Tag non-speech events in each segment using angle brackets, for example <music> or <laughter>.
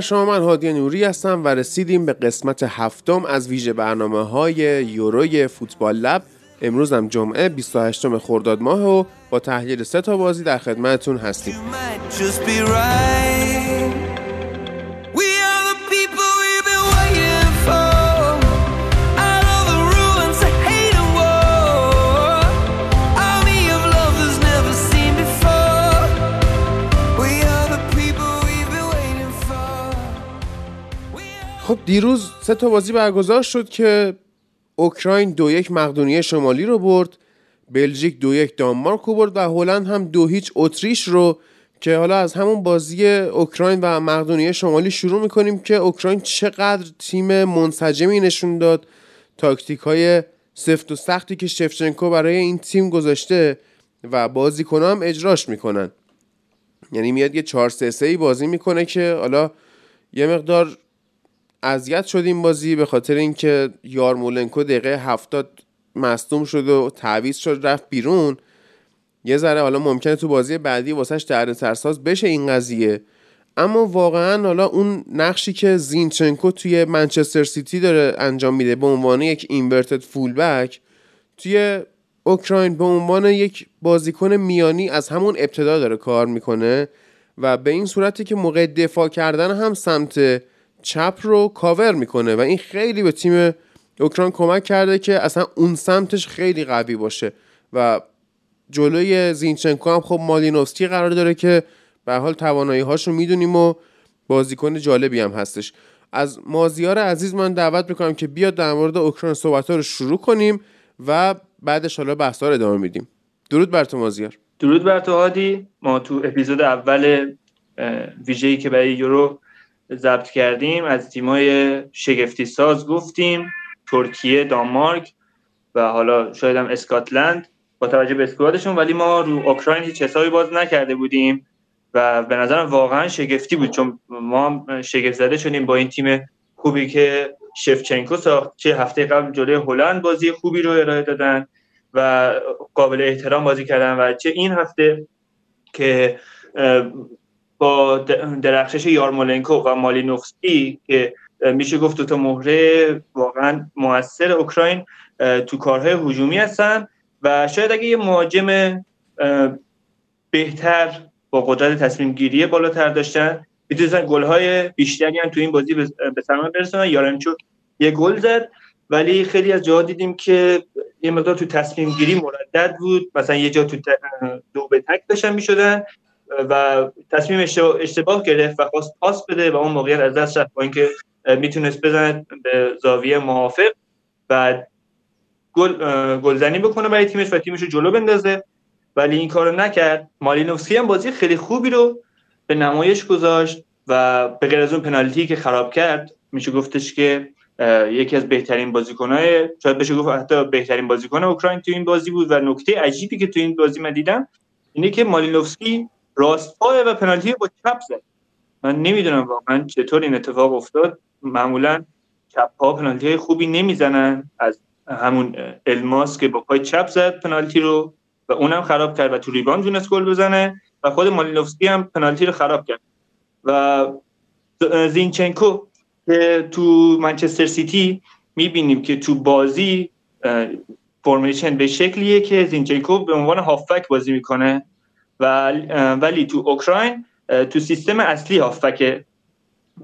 بر شما من هادی نوری هستم و رسیدیم به قسمت هفتم از ویژه برنامه های یوروی فوتبال لب. امروز هم جمعه 28 خرداد ماه و با تحلیل سه تا بازی در خدمتتون هستیم. خب دیروز سه تا بازی برگزار شد که اوکراین دو یک مقدونیه شمالی رو برد بلژیک دو یک دانمارک رو برد و هلند هم دو هیچ اتریش رو که حالا از همون بازی اوکراین و مقدونیه شمالی شروع می‌کنیم که اوکراین چقدر تیم منسجمی نشون داد. تاکتیک های سفت و سختی که شفچنکو برای این تیم گذاشته و بازیکن هم اجراش می‌کنن. یعنی میاد یه 4 3 ای بازی می‌کنه که حالا یه مقدار اذیت شد این بازی به خاطر اینکه یارمولنکو دقیقه هفتاد مصدوم شد و تعویض شد رفت بیرون. یه ذره حالا ممکنه تو بازی بعدی واسهش در سرساز بشه این قضیه. اما واقعا حالا اون نقشی که زینچنکو توی منچستر سیتی داره انجام میده به عنوان یک اینورتد فولبک توی اوکراین به عنوان یک بازیکن میانی از همون ابتدا داره کار می‌کنه و به این صورتی که موقع دفاع کردن هم سمت چپ رو کاور می‌کنه و این خیلی به تیم اوکراین کمک کرده که اصلا اون سمتش خیلی قوی باشه. و جلوی زینچنکو هم خب مالینوفسکی قرار داره که به حال توانایی هاشو می‌دونیم و بازیکن جالبی هم هستش. از مازیار عزیز من دعوت می‌کنم که بیاد در مورد اوکراین صحبت ها رو شروع کنیم و بعدش حالا بحث رو ادامه میدیم. درود بر تو مازیار. درود بر تو هادی. ما تو اپیزود اول ویژه‌ای که برای یورو ضبط کردیم از تیمای شگفتی ساز گفتیم ترکیه دانمارک و حالا شاید هم اسکاتلند با توجه به اسکوادشون ولی ما رو اوکراین هیچ حسابی باز نکرده بودیم و به نظرم واقعا شگفتی بود چون ما شگفت زده شدیم با این تیم خوبی که شفچنکو ساخت چه هفته قبل جلوی هلند بازی خوبی رو ارائه دادن و قابل احترام بازی کردن و چه این هفته که با درخشش یارمولنکو و مالینوفسکی که میشه گفت دو تا مهره واقعا موثر اوکراین تو کارهای هجومی هستن و شاید اگه یه مهاجم بهتر با قدرت تصمیم گیری بالاتر داشتن می‌تونستن گل های بیشتری هم تو این بازی به سرمان برسونن. یارنچوک یه گل زد ولی خیلی از جاها دیدیم که یه مقدار تو تصمیم گیری مردد بود. مثلا یه جا تو دو به تک داشتن می‌شدن. و تصمیم اشتباه گرفت و خواست پاس بده و اون موقعیت از دست رفت با اینکه می‌تونست بزنه به زاویه موافق و گل گلزنی بکنه برای تیمش و تیمش رو جلو بندازه. ولی این کارو نکرد. مالینوفسکی هم بازی خیلی خوبی رو به نمایش گذاشت و به غیر از اون پنالتی که خراب کرد میشه گفتش که یکی از بهترین بازیکنهای شاید بشه گفت حتی بهترین بازیکن اوکراین تو این بازی بود و نکته عجیبی که تو این بازی من دیدم اینه که مالینوفسکی راست پای و پنالتی با چپ زد. من نمی‌دونم واقعا چطور این اتفاق افتاد. معمولا چپ ها پنالتی های خوبی نمی‌زنن. از همون الماس که با پای چپ زد پنالتی رو و اونم خراب کرد و تو ریبان تونست گل بزنه و خود مالینوفسکی هم پنالتی رو خراب کرد. و زینچنکو که تو منچستر سیتی می‌بینیم که تو بازی فرمیشن به شکلیه که زینچنکو به عنوان هافک بازی می‌کنه. و ولی تو اوکراین تو سیستم اصلی هافکه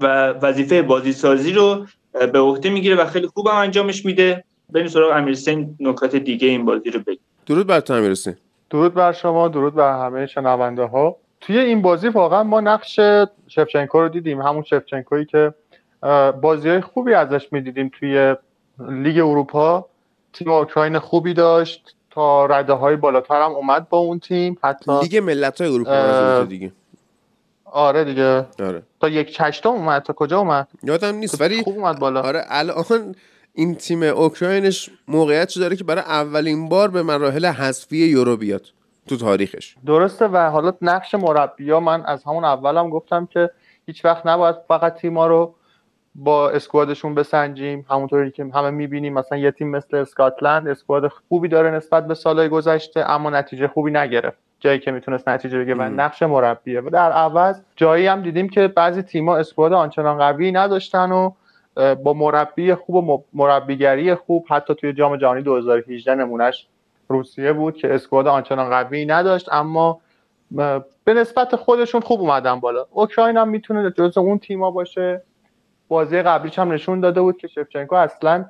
و وظیفه بازی سازی رو به عهده می‌گیره و خیلی خوب هم انجامش میده. بریم سراغ امیرسین نکات دیگه این بازی رو بگیم. درود بر تو امیرسین درود بر شما درود بر همه شنونده ها توی این بازی واقعا ما نقش شفچنکو رو دیدیم. همون شفچنکویی که بازی های خوبی ازش می‌دیدیم توی لیگ اروپا. تیم اوکراین خوبی داشت. تا رده های بالاتر هم اومد با اون تیم. حتی لیگ ملت های اروپا دیگه؟ آره دیگه. آره. تا یک چشتم اومد تا کجا اومد؟ یادم نیست ولی خوب اومد بالا. آره الان این تیم اوکراینش موقعیت داره که برای اولین بار به مراحل حذفی یورو بیاد تو تاریخش. درسته و حالا نقش مربیا من از همون اولم گفتم که هیچ وقت نباید فقط تیما رو با اسکوادشون بسنجیم. همونطوری که همه می‌بینیم مثلا یه تیم مثل اسکاتلند اسکواد خوبی داره نسبت به سالهای گذشته اما نتیجه خوبی نگرفت. جایی که می‌تونست نتیجه بگیره و نقش مربیه. و در عوض جایی هم دیدیم که بعضی تیم‌ها اسکواد آنچنان قوی نداشتن و با مربی خوب و مربیگری خوب حتی توی جام جهانی 2018 نمونهش روسیه بود که اسکواد آنچنان قوی نداشت اما به نسبت خودشون خوب اومدن بالا. اوکراین هم می‌تونه جز اون تیما باشه. بازی قبلیش هم نشون داده بود که شفچنکو اصلا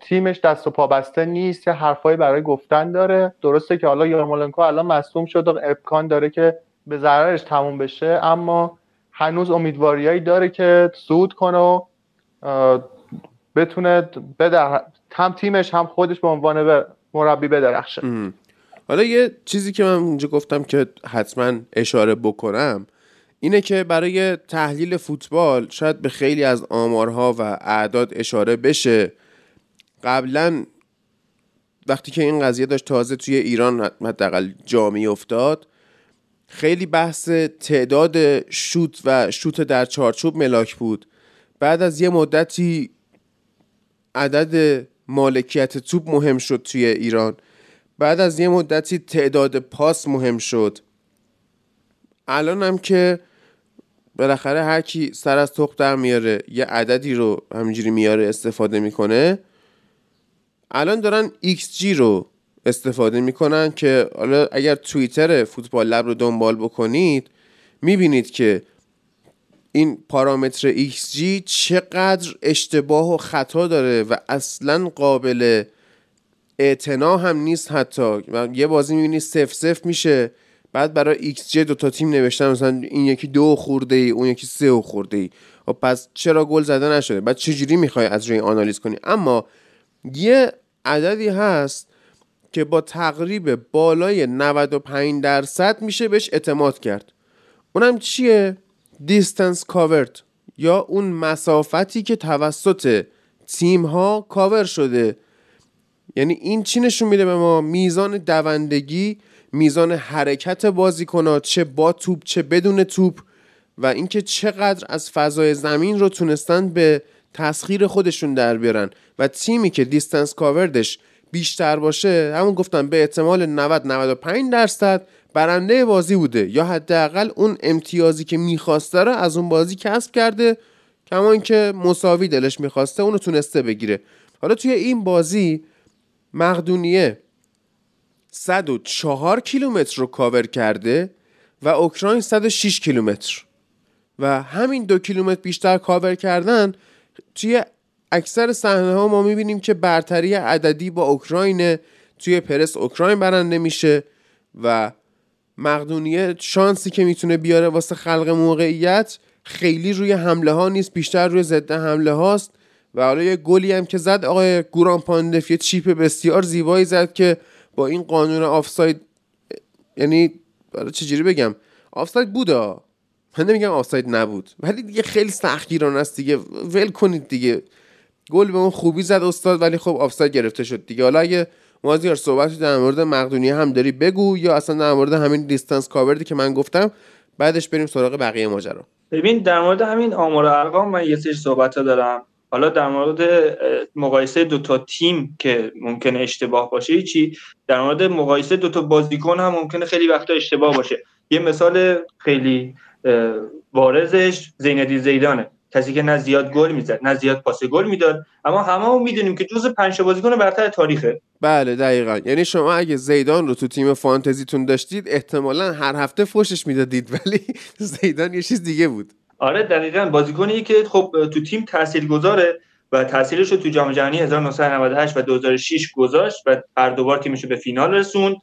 تیمش دست و پا بسته نیست یه حرفایی برای گفتن داره. درسته که حالا یارمولنکو الان مصدوم شد و امکان داره که به ضررش تموم بشه اما هنوز امیدواریایی داره که صعود کنه و بتونه بدر... هم تیمش هم خودش به عنوان مربی بدرخشه. حالا یه چیزی که من اونجا گفتم که حتما اشاره بکنم اینه که برای تحلیل فوتبال شاید به خیلی از آمارها و اعداد اشاره بشه. قبلا وقتی که این قضیه داشت تازه توی ایران حداقل جا افتاد خیلی بحث تعداد شوت و شوت در چارچوب ملاک بود. بعد از یه مدتی عدد مالکیت توپ مهم شد توی ایران. بعد از یه مدتی تعداد پاس مهم شد. الان هم که بالاخره هر کی سر از تخت در میاره یه عددی رو همینجوری میاره استفاده می‌کنه. الان دارن XG رو استفاده می‌کنن که حالا اگر توییتر فوتبال لب رو دنبال بکنید می‌بینید که این پارامتر XG چقدر اشتباه و خطا داره و اصلا قابل اعتنا هم نیست حتی. یه بازی می‌بینی سف سف میشه. بعد برای XG دو تا تیم نوشتن مثلا این یکی دو خورده ای اون یکی سه خورده ای. و خب پس چرا گل زده نشده؟ بعد چجوری می‌خوای از روی آنالیز کنی؟ اما یه عددی هست که با تقریب بالای 95 درصد میشه بهش اعتماد کرد. اونم چیه؟ دیستنس کاورد یا اون مسافتی که توسط تیم ها کاور شده. یعنی این چی نشون میده به ما؟ میزان دوندگی میزان حرکت بازیکنات چه با توپ چه بدون توپ و اینکه چقدر از فضای زمین رو تونستن به تسخیر خودشون در بیارن و تیمی که دیستنس کاوردش بیشتر باشه همون گفتم به احتمال 90 95 درصد برنده بازی بوده یا حداقل اون امتیازی که می‌خواسته رو از اون بازی کسب کرده کما که مساوی دلش می‌خواسته اونو تونسته بگیره. حالا توی این بازی مقدونیه 104 کیلومتر رو کاور کرده و اوکراین 106 کیلومتر. و همین دو کیلومتر بیشتر کاور کردن توی اکثر صحنه ها ما می‌بینیم که برتری عددی با اوکراین توی پرس اوکراین برنده میشه و مقدونیه شانسی که می‌تونه بیاره واسه خلق موقعیت خیلی روی حمله ها نیست بیشتر روی ضد حمله هاست. و حالا یه گلی هم که زد آقای گوران پاندف یه chip بسیار زیبایی زد که با این قانون آفساید یعنی برای چجوری بگم؟ آفساید بوده من نمیگم آفساید نبود. ولی دیگه خیلی سختگیرانه است دیگه. ول کنید دیگه. گل به اون خوبی زد استاد ولی خب آفساید گرفته شد دیگه. حالا اگه مازیار صحبتی در مورد مقدونیه هم داری بگو یا اصلا در مورد همین distance covered ی که من گفتم بعدش بریم سراغ بقیه ماجرا. ببین در مورد همین آمار ارقام من یه سری صحبت دارم. حالا در مورد مقایسه دو تا تیم که ممکنه اشتباه باشه چی؟ در مورد مقایسه دو تا بازیکن هم ممکنه خیلی وقتا اشتباه باشه. یه مثال خیلی بارزش زیندی زیدانه. کسی که نه زیاد گل می‌زد نه زیاد پاس گل می‌داد اما همه هم می‌دونیم که جز پنج بازیکن برتر تاریخه. بله دقیقا. یعنی شما اگه زیدان رو تو تیم فانتزیتون داشتید احتمالا هر هفته فوشش می‌دادید ولی <laughs> زیدان یه چیز دیگه بود. آره دقیقا. بازیکنی که خب تو تیم گذاره و تاثیرش رو تو جام جهانی 1998 و 2006 گذاشت و هر دوبار تیمش رو به فینال رسوند.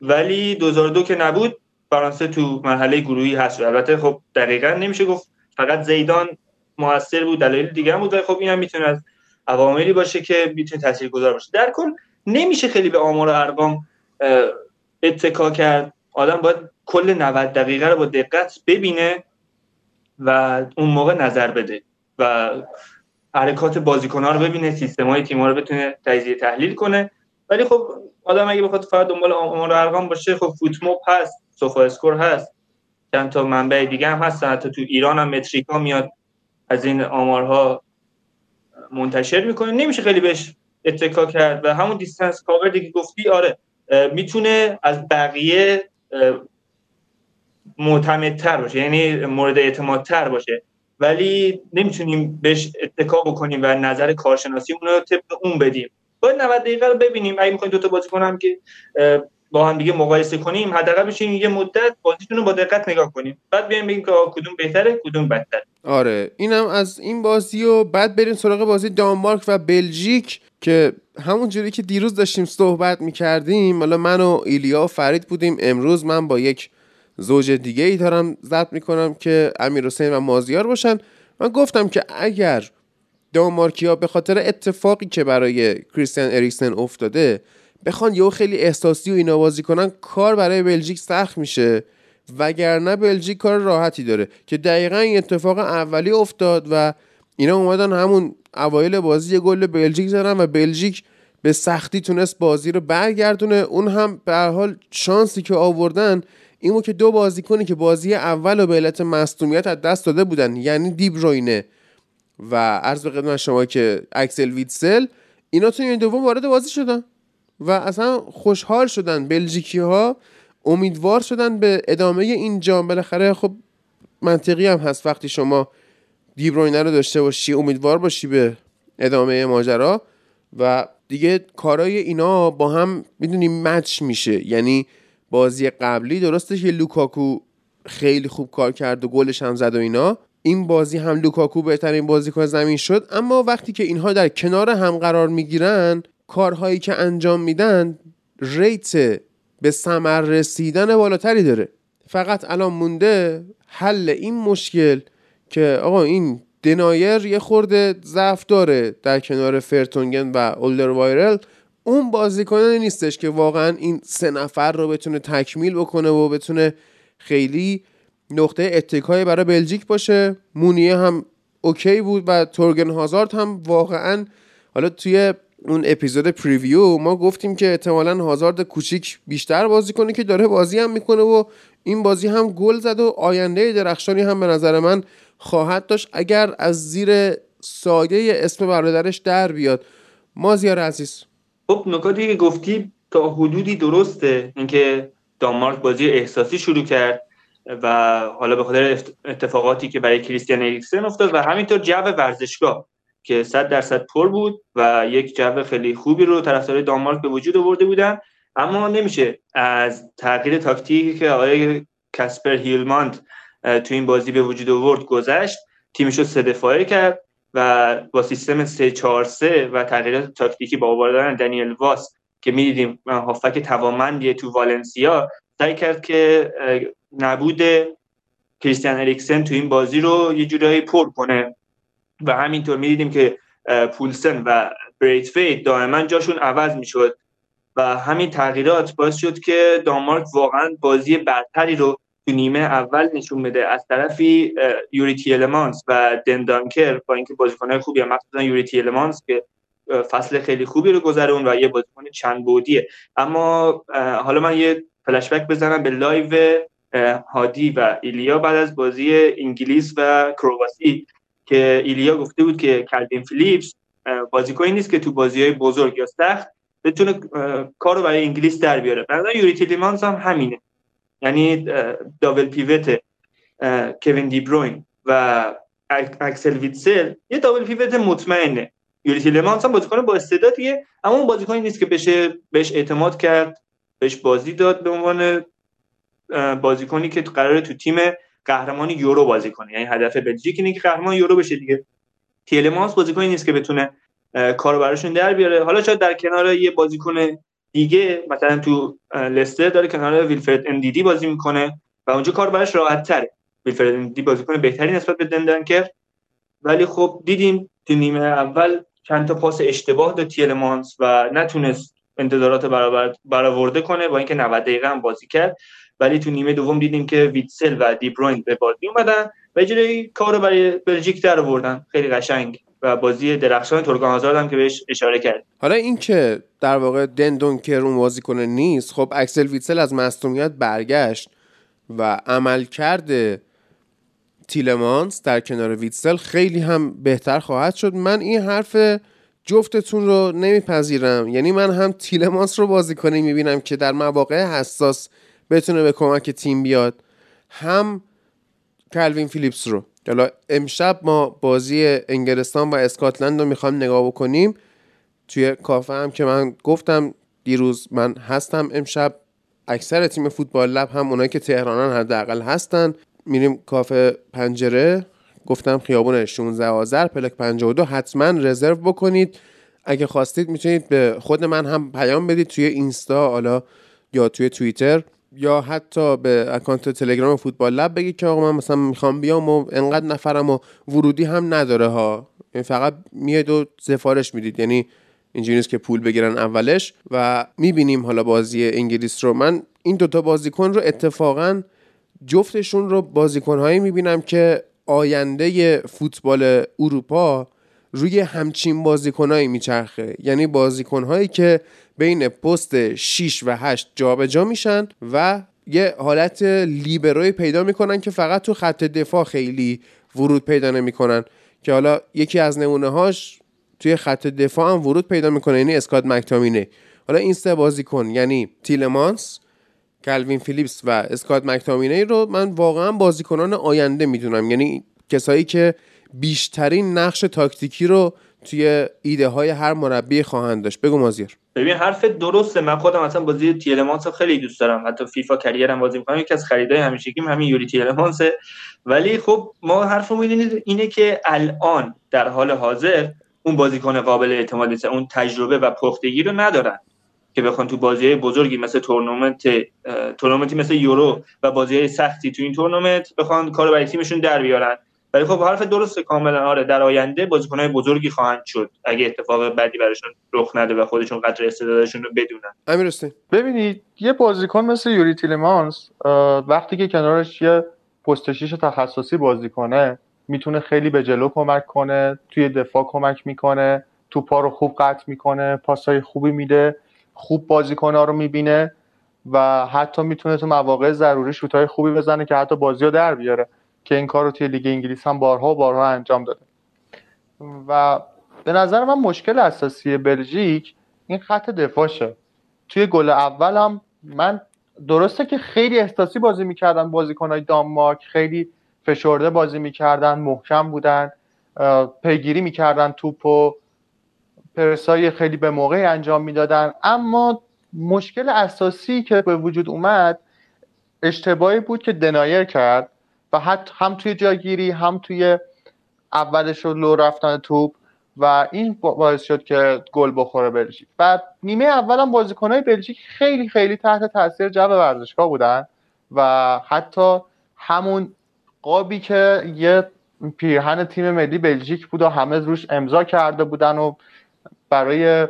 ولی 2002 که نبود فرانسه تو مرحله گروهی هست. البته خب دقیقا نمیشه گفت. فقط زیدان موثر بود دلایل دیگه بود و خب این هم می‌تونه از عواملی باشه که می‌تونه تاثیرگذار باشه. در کل نمیشه خیلی به آمار و ارقام اتکا کرد. آدم باید کل 90 دقیقه رو با دقت ببینه. و اون موقع نظر بده و حرکات بازیکن‌ها رو ببینه سیستم‌های تیم‌ها رو بتونه تجزیه تحلیل کنه. ولی خب آدم اگه بخواد فقط دنبال آمار ارقام باشه خب فوتموب هست سوفا اسکور هست. چند تا منبع دیگه هم هستن. حتی تو ایران هم متریکا میاد از این آمارها منتشر می‌کنه. نمیشه خیلی بهش اتکا کرد. و همون distance cover که گفتی آره می‌تونه از بقیه معتمدتر باشه یعنی مورد اعتمادتر باشه. ولی نمی‌تونیم بهش اتکا بکنیم و نظر کارشناسی اون رو طبق اون بدیم. باید 90 دقیقه رو ببینیم. اگه می‌خوایم دو تا بازی کنم که با هم دیگه مقایسه کنیم حداقل بشیم یه مدت بازیشون رو با دقت نگاه کنیم. بعد بیایم بگیم که کدوم بهتره کدوم بدتر آره اینم از این بازی و بعد بریم سراغ بازی دانمارک و بلژیک که همون جوری که دیروز داشتیم صحبت می‌کردیم حالا من و ایلیا و فرید بودیم. امروز من با یک زوج دیگه ای دارم ضبط می‌کنم که امیر حسین و مازیار باشن. من گفتم که اگر دانمارکیا به خاطر اتفاقی که برای کریستیان اریکسن افتاده بخوان یهو خیلی احساسی و اینا بازی کنن کار برای بلژیک سخت میشه. وگرنه بلژیک کار راحتی داره که دقیقا این اتفاق اولی افتاد و اینا اومدن همون اوایل بازی یه گل بلژیک زدن و بلژیک به سختی تونست بازی رو برگردونه. اون هم به حال شانسی که آوردن این که دو بازیکنی که بازی اول و به علت مصدومیت از دست داده بودن یعنی دیبروینه و عرض به خدمت شما که اکسل ویتسل اینا تو این دوم وارد بازی شدن و اصلا خوشحال شدن. بلژیکی ها امیدوار شدن به ادامه این جام. بالاخره خب منطقی هم هست وقتی شما دیبروینه رو داشته باشی امیدوار باشی به ادامه ماجرا و دیگه کارای اینا با هم می‌دونی مچ میشه. یعنی بازی قبلی درسته که لوکاکو خیلی خوب کار کرد و گلش هم زد و اینا. این بازی هم لوکاکو بهترین بازیکن زمین شد اما وقتی که اینها در کنار هم قرار می‌گیرن کارهایی که انجام میدن rate به ثمر رسیدن بالاتری داره. فقط الان مونده حل این مشکل که آقا این دنایر یه خورده ضعف داره در کنار فرتونگن و اولدر وایرل. اون بازیکنه نیستش که واقعا این سه نفر رو بتونه تکمیل بکنه و بتونه خیلی نقطه اتکای برای بلژیک باشه. مونیه هم اوکی بود و تورگن هازارد هم واقعا حالا توی اون اپیزود پریویو ما گفتیم که احتمالا هازارد کوچیک بیشتر بازی کنه که داره بازی هم می‌کنه و این بازی هم گل زد و آینده درخشانی هم به نظر من خواهد داشت. اگر از زیر سایه اسم برادرش در بیاد. مازیار عزیز. خب نکاتی که گفتی تا حدودی درسته اینکه دانمارک بازی احساسی شروع کرد و حالا به خاطر اتفاقاتی که برای کریستیان اریکسن افتاد و همینطور جو ورزشگاه که 100 درصد پر بود و یک جو خیلی خوبی رو طرفدارای دانمارک به وجود آورده بودن. اما نمیشه از تغییر تاکتیکی که آقای کاسپر هیلماند تو این بازی به وجود آورد گذشت. تیمش رو سه دفاعه کرد. و با سیستم 3 4 3 و تغییرات تاکتیکی با آوردن دنیل واس که می‌دیدیم هافک توامندی تو والنسیا سعی کرد که نبود کریستیان اریکسن تو این بازی رو یه جورایی پر کنه. و همینطور می‌دیدیم که پولسن و بریت ویت دائما جاشون عوض می‌شد. و همین تغییرات باعث شد که دانمارک واقعا بازی برتری رو تو نیمه اول نشون بده از طرفی یوری تیلمانس و دندانکر با اینکه بازیکنهای خوبی هم مخصوصا یوری تیلمانس که فصل خیلی خوبی رو گذرون و یه بازیکن چند بعدیه. اما حالا من یه فلشبک بزنم به live هادی و ایلیا بعد از بازی انگلیس و کرواسی که ایلیا گفته بود که کلوین فیلیپس بازیکنی نیست که تو بازی های بزرگ یا سخت بتونه کارو برای انگلیس در بیاره. بعدا یوری تیلیمانس هم همینه. یعنی دابل پیوت کوین دی بروین و اکسل ویتسل یه دابل پیوت مطمئنه. یوری تیلیمانس هم بازیکن با استعدادیه اما اون بازیکنی نیست که بشه بهش اعتماد کرد بهش بازی داد به عنوان بازیکنی که قراره تو تیم قهرمان یورو بازی کنه. یعنی هدف بلژیک اینه که قهرمان یورو بشه دیگه. تیلمانس بازیکنی نیست که بتونه کارو براشون در بیاره. حالا شاید در کنار یه بازیکن دیگه مثلا تو لستر داره کنار ویلفرد اندیدی بازی می‌کنه و اونجا کار براش راحت تره ویلفرد اندیدی بازیکن بهتری نسبت به دندنکر ولی خب دیدیم تو نیمه اول چند تا پاس اشتباه داد تیلمانس و نتونست انتظارات برابر برآورده کنه با اینکه 90 دقیقه هم بازی کرد. ولی تو نیمه دوم دیدیم که ویتسل و دیبروین به بازی اومدن و جوری کار برای بلژیک در آوردن. خیلی قشنگ. و بازی درخشان ترکان آزاد هم که بهش اشاره کرد. حالا این که در واقع دندونکر اون بازیکن نیست خب اکسل ویتسل از مصونیت برگشت و عمل کرده تیلمانس در کنار ویتسل خیلی هم بهتر خواهد شد. من این حرف جفتتون رو نمیپذیرم. یعنی من هم تیلمانس رو بازی کنی می‌بینم که در مواقع حساس بتونه به کمک تیم بیاد هم کلوین فیلیپس رو. حالا امشب ما بازی انگلستان و اسکاتلند رو می‌خوام نگاه بکنیم. توی کافه هم که من گفتم دیروز من هستم. امشب اکثر تیم فوتبال لب هم اونایی که تهرانن حداقل هستن. میریم کافه پنجره. گفتم خیابون 16 آذر پلک 52 حتما رزرو بکنید. اگه خواستید می‌تونید به خود من هم پیام بدید توی اینستا حالا یا توی توییتر. یا حتی به اکانت تلگرام فوتبال لب بگید که آقا من مثلا می‌خوام بیام و انقدر نفرم و ورودی هم نداره ها. یعنی فقط میاد و سفارش می‌دید. یعنی اینجوری که پول بگیرن اولش و می‌بینیم حالا بازی انگلیس رو. من این دوتا بازیکن رو اتفاقا جفتشون رو بازیکنهایی می‌بینم که آینده فوتبال اروپا روی همچین بازیکنهایی میچرخه. یعنی بازیکنهایی که بین پست 6 و 8 جابجا میشن و یه حالت لیبروی پیدا می‌کنن که فقط تو خط دفاع خیلی ورود پیدا نمی‌کنن. که حالا یکی از نمونه هاش توی خط دفاع هم ورود پیدا می‌کنه یعنی اسکات مکتامینه. حالا این سه بازیکن یعنی تیلمانس کلوین فیلیپس و اسکات مکتامینه رو من واقعا بازیکنان آینده می‌دونم. یعنی کسایی که بیشترین نقش تاکتیکی رو توی ایده های هر مربی خواهند داشت. بگو مازیر ببین حرف درسته. من خودم اصلا بازی تیلمانس خیلی دوست دارم. حتی فیفا کریرم بازی می‌کنم. یکی از خریدای همیشگیم همین یوری تیلمانسه ولی خب ما حرفمون اینه که الان در حال حاضر اون بازیکن قابل اعتماد اون تجربه و پختگی رو ندارن که بخوان تو بازی بزرگی مثل تورنمنت تورنمنتی مثل یورو و بازی سختی تو این تورنمنت بخوان کارو برای تیمشون در بیارن. ولی خب حرف درست کاملا. آره در آینده بازیکنهای بزرگی خواهند شد. اگه اتفاق بدی براشون رخ نده و خودشون قدر استعدادشون رو بدونن. امیر ببینید یه بازیکن مثل یوری تیلمانس وقتی که کنارش یه پست تخصصی بازی کنه می‌تونه خیلی به جلو کمک کنه توی دفاع کمک می‌کنه توپا رو خوب قطع می‌کنه پاسای خوبی میده خوب بازیکنها رو می‌بینه و حتی می‌تونه تو مواقع ضروری شوتای خوبی بزنه که حتی بازی رو در بیاره. که این کار رو توی لیگ انگلیس هم بارها و بارها انجام داده. و به نظر من مشکل اساسی بلژیک این خط دفاعشه. توی گل اولم من درسته که خیلی احساسی بازی می‌کردن بازیکنهای دانمارک خیلی فشرده بازی می‌کردن محکم بودن پیگیری می‌کردن توپ و پرسای خیلی به موقع انجام می‌دادن. اما مشکل اساسی که به وجود اومد اشتباهی بود که دنایر کرد. و حتی هم توی جاگیری هم توی اولش رو لو رفتن توپ و این باعث شد که گل بخوره بلژیک. و نیمه اول هم بازیکنهای بلژیک خیلی خیلی تحت تاثیر جو ورزشگاه بودن و حتی همون قابی که یه پیرهن تیم ملی بلژیک بود و همه روش امضا کرده بودن و برای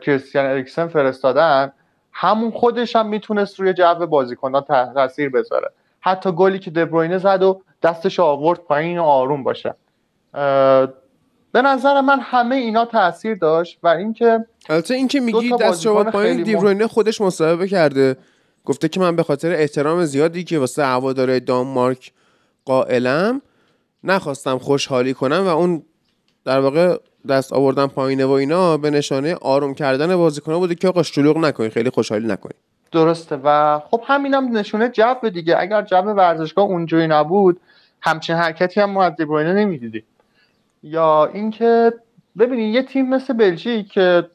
کریستیان اریکسن فرستادن همون خودش هم می‌تونست روی جو بازیکنان تاثیر بذاره. حتی گلی که دبروینه زد و دستش آورد پایین و آروم باشه. به نظر من همه اینا تاثیر داشت و اینکه البته اینکه میگی دست آورد پایین دیبروینه خودش مصاحبه کرده. گفته که من به خاطر احترام زیادی که واسه هواداره دانمارک قائلم نخواستم خوشحالی کنم و اون در واقع دست آوردن پایینه و اینا به نشانه آروم کردن بازیکن‌ها بوده که آقا شلوغ نکنی خیلی خوشحالی نکنی درسته. و خب همینم نشونه جو دیگه. اگر جو ورزشگاه اونجوری نبود همچین حرکتی هم ما از دیبروینه نمی‌دیدیم. یا اینکه ببینید یه تیم مثل بلژیک که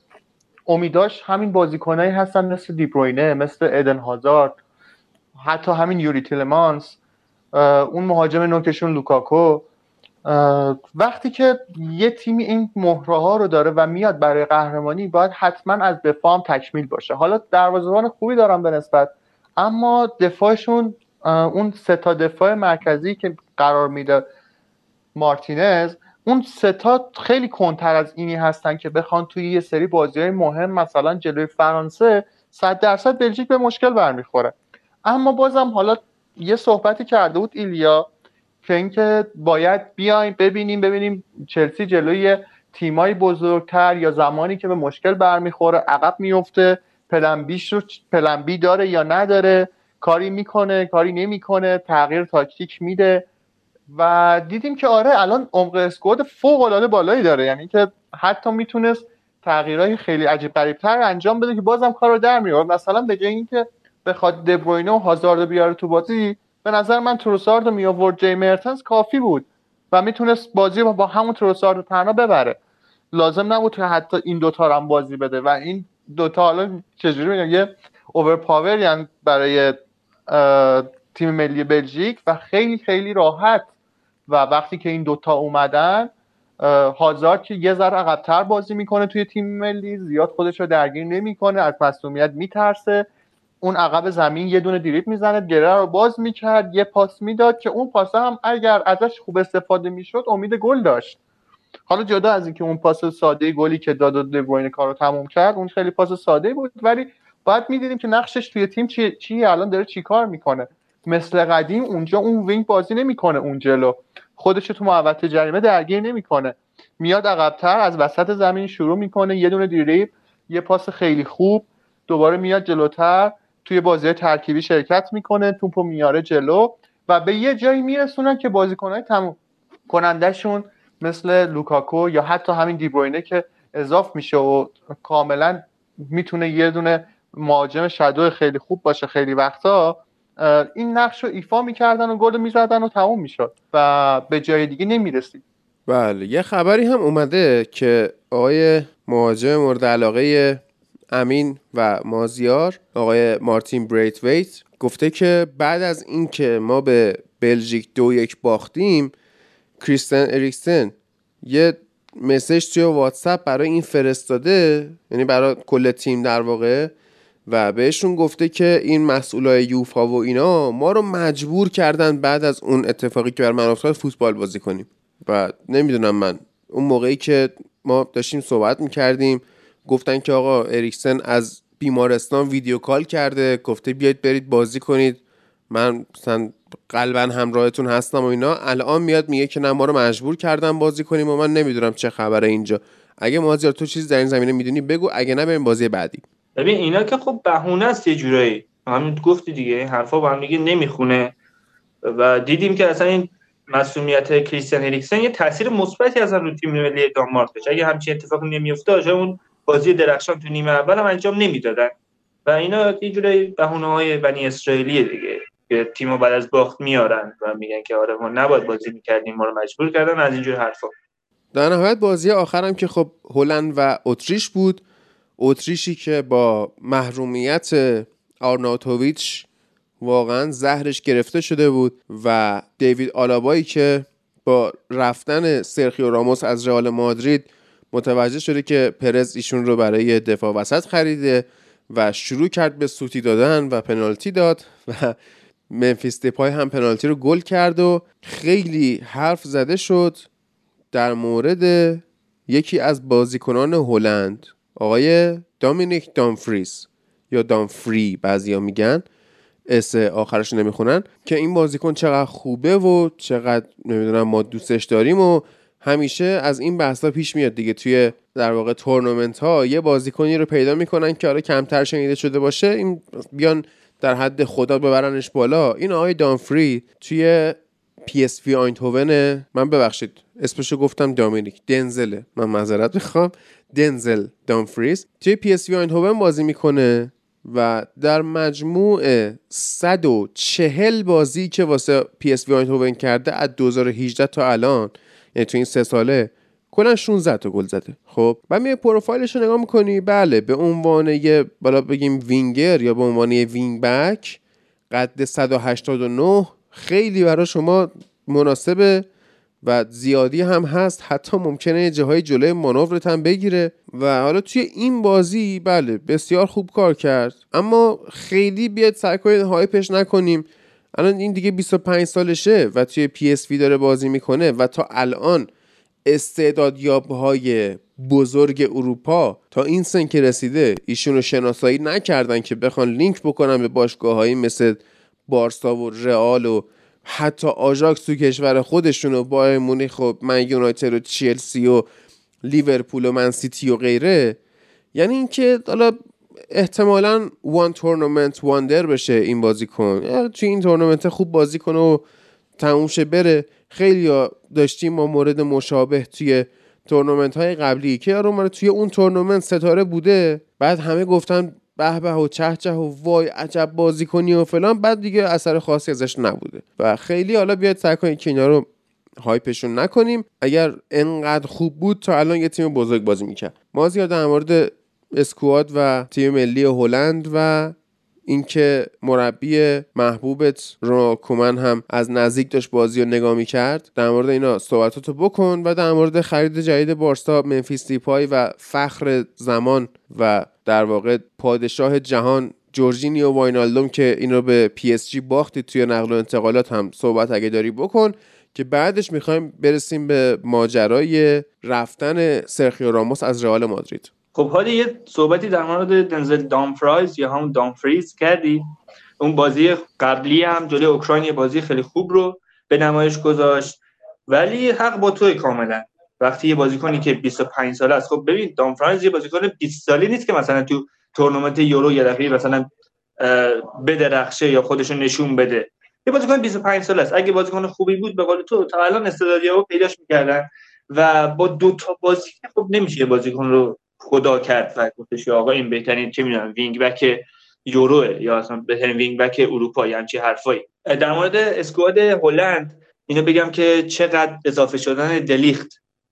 امیداش همین بازیکنایی هستن مثل دیبروینه مثل ادن هازارد حتی همین یوری تیلمانس اون مهاجم نوکشون لوکاکو. وقتی که یه تیمی این مهره ها رو داره و میاد برای قهرمانی باید حتما از دفاع تکمیل باشه. حالا دروازه‌بان خوبی دارن به نسبت اما دفاعشون اون سه تا دفاع مرکزی که قرار میده مارتینز اون ستا خیلی کنتر از اینی هستن که بخوان توی یه سری بازی های مهم مثلا جلوی فرانسه صد درصد بلژیک به مشکل برمیخوره. اما بازم حالا یه صحبتی کرده بود ایلیا که اینکه باید بیایم ببینیم ببینیم چلسی جلوی تیمای بزرگتر یا زمانی که به مشکل برمیخوره عقب میفته پلن داره یا نداره کاری می‌کنه کاری نمی‌کنه تغییر تاکتیک میده و دیدیم که آره الان عمق اسکواد فوق العاده بالایی داره. یعنی که حتی می‌تونست تغییرهای خیلی عجیب غریبتر انجام بده که بازم کار رو در میاره مثلا به جای اینکه بخواد دبروینه و هازارد بیاره تو بازی به نظر من تروسارد می آورد جی مرتنز کافی بود و می‌تونست بازی با همون تروسارد تنها ببره. لازم نبود که حتی این دوتا هم بازی بده و این دوتا حالا چجوری میگم یه اوورپاور یعنی برای تیم ملی بلژیک و خیلی خیلی راحت و وقتی که این دوتا اومدن هازارد که یه ذره عقبتر بازی می‌کنه توی تیم ملی زیاد خودش رو درگیر نمی‌کنه از مصومیت میترسه اون عقب زمین یه دونه دریپ می‌زنه گره رو باز می‌کرد یه پاس می‌داد که اون پاس هم اگر ازش خوب استفاده می‌شد امید گل داشت. حالا جدا از اینکه اون پاس ساده گلی که داد و دبروین کارو تموم کرد اون خیلی پاس ساده بود ولی باید می‌دیدیم که نقشش توی تیم چی چی الان داره چیکار می‌کنه. مثل قدیم اونجا اون wing بازی نمی‌کنه اون جلو. خودش تو محوطه جریمه درگیر نمی‌کنه. میاد عقبتر از وسط زمین شروع می‌کنه یه دونه دریبل یه پاس خیلی خوب دوباره میاد جلوتر. توی بازی ترکیبی شرکت می‌کنه توپو میاره جلو و به یه جایی میرسونن که بازیکنهای تموم کنندهشون مثل لوکاکو یا حتی همین دیبروینه که اضاف میشه و کاملا می‌تونه یه دونه مهاجم شدو خیلی خوب باشه خیلی وقتا این نقش رو ایفا می‌کردن و گل می‌زدن و تموم می‌شد و به جای دیگه نمی‌رسید. بله یه خبری هم اومده که آقای مهاجم مورد علاقه امین و مازیار آقای مارتین ویت گفته که بعد از اینکه ما به بلژیک دو یک باختیم کریستن اریکسن یه مسیج توی واتساپ برای این فرستاده یعنی برای کل تیم در واقع و بهشون گفته که این مسئولای یوفا و اینا ما رو مجبور کردن بعد از اون اتفاقی که بر من افتاد فوتبال بازی کنیم. و نمی‌دونم من اون موقعی که ما داشتیم صحبت می‌کردیم گفتن که آقا اریکسن از بیمارستان ویدیو کال کرده گفته بیاید برید بازی کنید. من مثلا قلبا همراهتون هستم و اینا. الان میاد میگه که نه ما رو مجبور کردم بازی کنیم و من نمی‌دونم چه خبره اینجا. اگه مازیار تو چیزی در این زمینه می‌دونی بگو اگه نه بریم بازی بعدی. ببین اینا که خب بهونه است یه جورایی. همین گفتی دیگه این حرفا با هم دیگه نمی‌خونه. و دیدیم که اصلا این مسئولیت کریستیان اریکسن یه تاثیر مثبتی از رو تیم ملی دانمارک داشت اگه همچین اتفاقی نمیافتاد اون بازی درخشان تو نیمه اول هم انجام نمی‌دادن. و اینا یه جوری بهونه های بنی اسرائیلی دیگه که تیمو بعد از باخت میارن و میگن که آره ما نباید بازی می‌کردیم ما رو مجبور کردن از اینجور حرفا. در نهایت بازی آخرم که خب هلند و اتریش بود. اتریشی که با محرومیت آرناتوویچ واقعا زهرش گرفته شده بود و دیوید آلابایی که با رفتن سرخیو راموس از رئال مادرید متوجه شده که پرز ایشون رو برای دفاع وسط خریده و شروع کرد به سوتی دادن و پنالتی داد و منفیس دیپای هم پنالتی رو گل کرد و خیلی حرف زده شد در مورد یکی از بازیکنان هلند آقای دامینیک دامفریس یا دامفری بعضیا میگن اس آخرش نمی‌خونن که این بازیکن چقدر خوبه و چقدر نمی‌دونم ما دوستش داریم و همیشه از این بحثا پیش میاد دیگه. توی در واقع تورنمنت ها یه بازیکنی رو پیدا می‌کنن که آره کمتر شنیده شده باشه این بیان در حد خدا ببرنش بالا. این آقای دانفری توی پی اس وی آیندهوون من ببخشید اسمشو گفتم دامینیک دنزله. من معذرت می‌خوام. دنزل دانفریز توی پی اس وی آیندهوون بازی می‌کنه و در مجموع 140 بازی که واسه پی اس وی آیندهوون کرده از 2018 تا الان یعنی تو این سه ساله کلا 16 تا گل زده. خب و می پروفایلش رو نگاه می‌کنی بله به عنوان یه حالا بگیم وینگر یا به عنوان یه wing back قد 189 خیلی برای شما مناسبه و زیادی هم هست. حتی ممکنه جاهای جلوی مانورت هم بگیره. و حالا توی این بازی بله بسیار خوب کار کرد. اما خیلی بیاد کنید hype ش نکنیم. الان این دیگه 25 سالشه و توی پی اس وی داره بازی می‌کنه و تا الان های بزرگ اروپا تا این سن که رسیده ایشون رو شناسایی نکردن که بخوان لینک بکنن به باشگاه مثل بارسا و رئال و حتی آژاکس تو کشور خودشون و بایرن مونیخ و من یونایتد و چلسی و لیورپول و من سیتی و غیره. یعنی اینکه حالا احتمالا one tournament wonder بشه این بازیکن. توی این تورنمنت خوب بازی کنه و تموم بره. خیلی داشتیم ما مورد مشابه توی تورنمنت های قبلی. که یارو توی اون تورنمنت ستاره بوده. بعد همه گفتن به به و چه چه و وای عجب بازیکنی و فلان. بعد دیگه اثر خاصی ازش نبوده. و خیلی حالا بیاد سعی کنید که اینا رو hype شون نکنیم. اگر انقدر خوب بود تا الان یه تیم بزرگ بازی می‌کرد. ما زیاد در مورد squad و تیم ملی هلند و اینکه مربی محبوبت رو کومن هم از نزدیک داشت بازی رو نگاه می‌کرد. در مورد اینا صحبتاتو بکن و در مورد خرید جدید بارسا ممفیس دیپای و فخر زمان و در واقع پادشاه جهان جورجینیو واینالدوم که این رو به پی اس جی باختید توی نقل و انتقالات هم صحبت اگه داری بکن که بعدش می‌خوایم برسیم به ماجرای رفتن سرخیو راموس از رئال مادرید. خب حالا یه صحبتی در مورد دنزل دامفرایز یا همون دامفریز کردی. اون بازی قبلی هم جلوی اوکراین یه بازی خیلی خوب رو به نمایش گذاشت. ولی حق با توی کاملا. وقتی یه بازیکنی که 25 ساله است خب ببین دامفرایز یه بازیکن 20 ساله نیست که مثلا تو تورنمنت یورو یه دفعه مثلا بدرخشه یا خودشو نشون بده. یه بازیکن 25 ساله است. اگه بازیکن خوبی بود به قول تو تا الان استعدادیو پیداش می‌کردن. و با دو تا بازی خب نمیشه بازیکن رو خدا کرد و گفتش آقا این بهترین چه می‌دونم wing back یوروه یا اصلا بهترین wing back اروپا یه همچین حرفایی. در مورد squad هلند اینو بگم که چقدر اضافه شدن دلیخت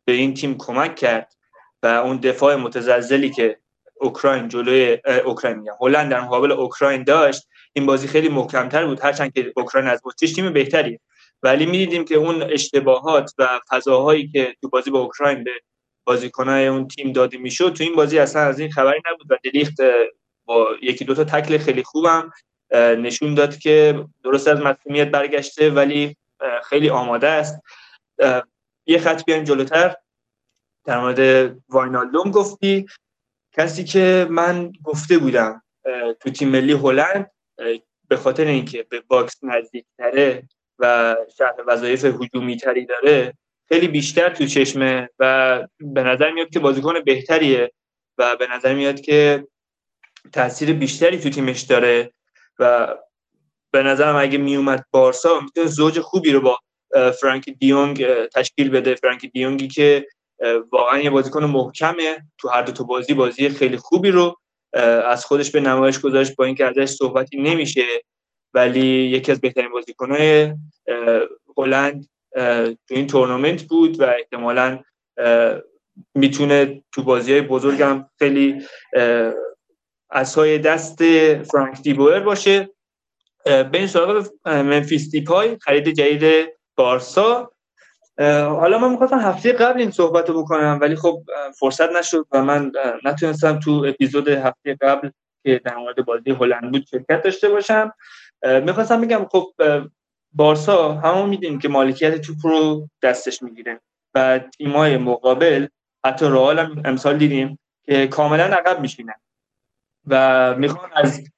به این تیم کمک کرد و اون دفاع متزلزلی که اوکراین جلوی اوکراین میگم هلند در مقابل اوکراین داشت این بازی خیلی محکمتر بود. هرچند که اوکراین از اتریش تیم بهتری ولی می‌دیدیم که اون اشتباهات و فضاهایی که تو بازی با اوکراین به بازیکنای اون تیم داده می‌شد تو این بازی اصلا از این خبری نبود و دلیخت با یکی دوتا تکل خیلی خوبم نشون داد که درست از مسئولیت برگشته ولی خیلی آماده است. یه خط بیایم جلوتر. در مورد واینالدوم گفتی. کسی که من گفته بودم تو تیم ملی هلند به خاطر اینکه به box نزدیکتره و شرح وظایف هجومی تری داره خیلی بیشتر تو چشمه و به نظر میاد که بازیکن بهتریه و به نظر میاد که تاثیر بیشتری تو تیمش داره و به نظرم اگه میومد بارسا می‌تونه زوج خوبی رو با فرانک دیونگ تشکیل بده. فرانک دیونگی که واقعا یه بازیکن محکمه. تو هر دو تا بازی بازی خیلی خوبی رو از خودش به نمایش گذاشت. با اینکه ازش صحبتی نمیشه ولی یکی از بهترین بازیکنهای هلند تو این تورنمنت بود و احتمالا می‌تونه تو بازی های بزرگ هم خیلی های دست فرانک دیبوئر باشه. به سراغ منفیس دیپای خرید جدید بارسا. حالا من می‌خواستم هفته قبل این صحبت رو بکنم ولی خب فرصت نشد و من نتونستم تو اپیزود هفته قبل که در مورد بازی هلند بود شرکت داشته باشم. می‌خواستم بگم خب بارسا همون می‌دونیم که مالکیت توپ رو دستش می‌گیره. و تیمای مقابل حتی رئال هم امسال دیدیم که کاملا عقب میشینن و می‌خوان از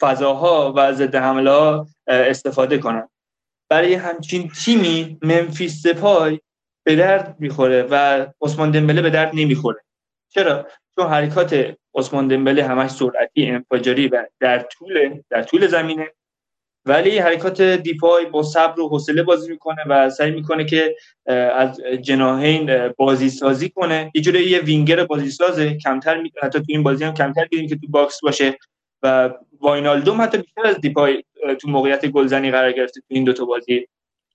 فضاها و ضد حمله استفاده کنن. برای همچین تیمی منفیس سپای به درد می‌خوره و عثمان دمبله به درد نمی‌خوره. چرا؟ چون حرکات عثمان دمبله همش سرعتی انفجاری و در طول در طول زمینه. ولی حرکات دیپای با صبر و حوصله بازی می‌کنه و سعی می‌کنه که از جناحین بازی سازی کنه. یه جوری یه وینگر بازی سازه کمتر می... حتی تو این بازی هم کمتر دیدیم که تو box باشه و واینالدوم حتی بیشتر از دیپای تو موقعیت گلزنی قرار گرفته تو این دوتا بازی.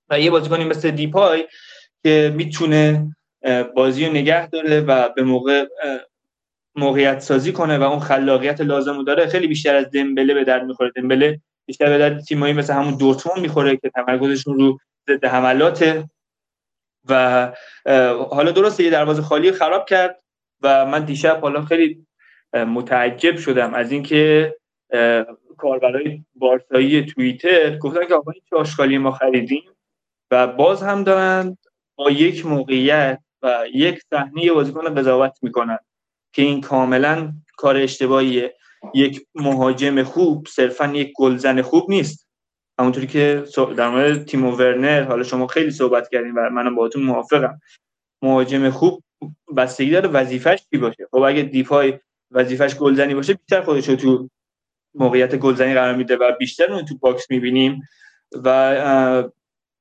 و یه بازیکنی مثل دیپای که می‌تونه بازی رو نگه داره و به موقع موقعیت سازی کنه و اون خلاقیت لازم داره خیلی بیشتر از دمبله به درد می‌خوره. دمبله بیشتر به درد تیمایی مثل همون دورتموند می‌خوره که تمرکزشون رو ضد حملاته و حالا درسته یه دروازه خالی خراب کرد و من دیشب حالا خیلی متعجب شدم از اینکه کاربرای بارسایی توییتر گفتن که آقا این چه آشغالی ما خریدیم و باز هم دارن با یک موقعیت و یک صحنه بازیکن قضاوت می‌کنن که این کاملا کار اشتباهیه. یک مهاجم خوب صرفا یک گلزن خوب نیست. همونطوری که در مورد تیمو ورنر حالا شما خیلی صحبت کردین و منم باهاتون موافقم. مهاجم خوب بستگی داره وظیفش چی باشه؟ خب اگه دیپای وظیفش گلزنی باشه بیشتر خودش رو تو موقعیت گلزنی قرار میده و بیشتر اون تو box می‌بینیم و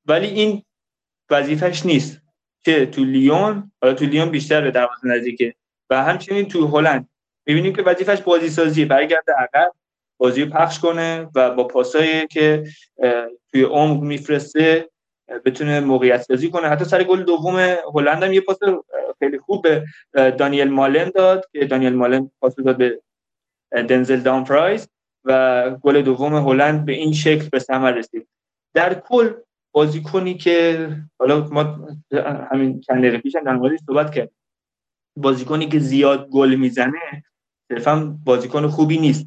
ولی این وظیفش نیست. که تو لیون؟ حالا تو لیون بیشتر به دروازه نزدیکه. و همچنین تو هلند. می‌بینیم که وظیفش بازی سازی برگرده عقب بازی پخش کنه و با پاسایی که توی عمق میفرسته بتونه موقعیت سازی کنه. حتی سر گل دوم هلند هم یه پاس خیلی خوب به دانیل مالن داد که دانیل مالن پاس داد به دنزل دان پرایس و گل دوم هلند به این شکل به ثمر رسید. در کل بازیکنی که حالا ما همین چند دقیقه پیش در موردش صحبت کرد بازیکنی که زیاد گل می‌زنه صرفا بازیکن خوبی نیست.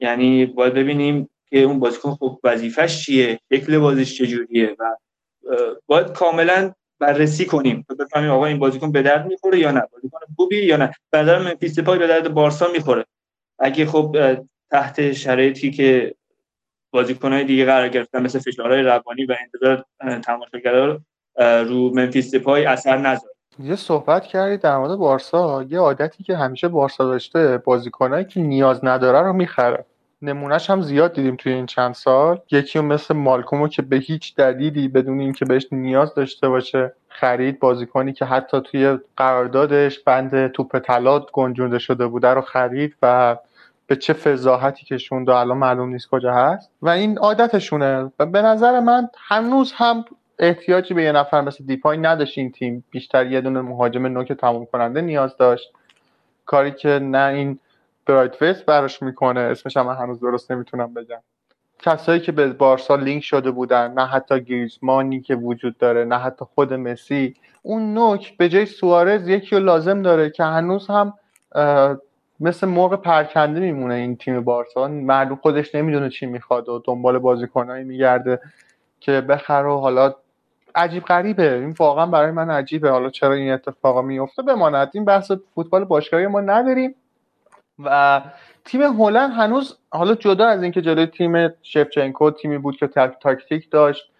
یعنی باید ببینیم که اون بازیکن خوب وظیفش چیه شکل بازیش چجوریه و باید کاملا بررسی کنیم. تا بفهمیم آقا این بازیکن به درد می‌خوره یا نه بازیکن خوبی یا نه. به نظر منفیس پای به درد بارسا می‌خوره. اگه خب تحت شرایطی که بازیکنهای دیگه قرار گرفتن مثل فشارهای روانی و انتظار تماشاگرها رو منفیس پای اثر نذاره. یه صحبت کردی در مورد بارسا. یه عادتی که همیشه بارسا داشته بازیکنایی که نیاز نداره رو می‌خره. نمونهش هم زیاد دیدیم توی این چند سال. یکی مثل مالکومو که به هیچ دلیلی بدون اینکه بهش نیاز داشته باشه خرید بازیکنی که حتی توی قراردادش بند توپ طلا گنجونده شده بوده رو خرید و به چه فضاحتی کشوند و الان معلوم نیست کجا هست. و این عادتشونه. و به نظر من هنوز هم احتیاجی به یه نفر مثل دیپای نداشت این تیم. بیشتر یه دونه مهاجم نوک تموم کننده نیاز داشت. کاری که نه این برایت‌ویت براش می‌کنه. اسمش هم هنوز درست نمی‌تونم بگم. کسایی که به بارسا لینک شده بودن نه حتی گریزمانی که وجود داره نه حتی خود مسی اون نوک به جای سوارز یکی رو لازم داره که هنوز هم مثل مرغ پرکنده میمونه این تیم بارسا. معلوم خودش نمی‌دونه چی می‌خواد و دنبال بازیکنایی میگرده که بخره و حالا عجیب غریبه این واقعا برای من عجیبه. حالا چرا این اتفاقا میفته بماند این بحث فوتبال باشگاهی ما نداریم. و تیم هلند هنوز حالا جدا از اینکه جلوی تیم شفچنکو تیمی بود که تاکتیک داشت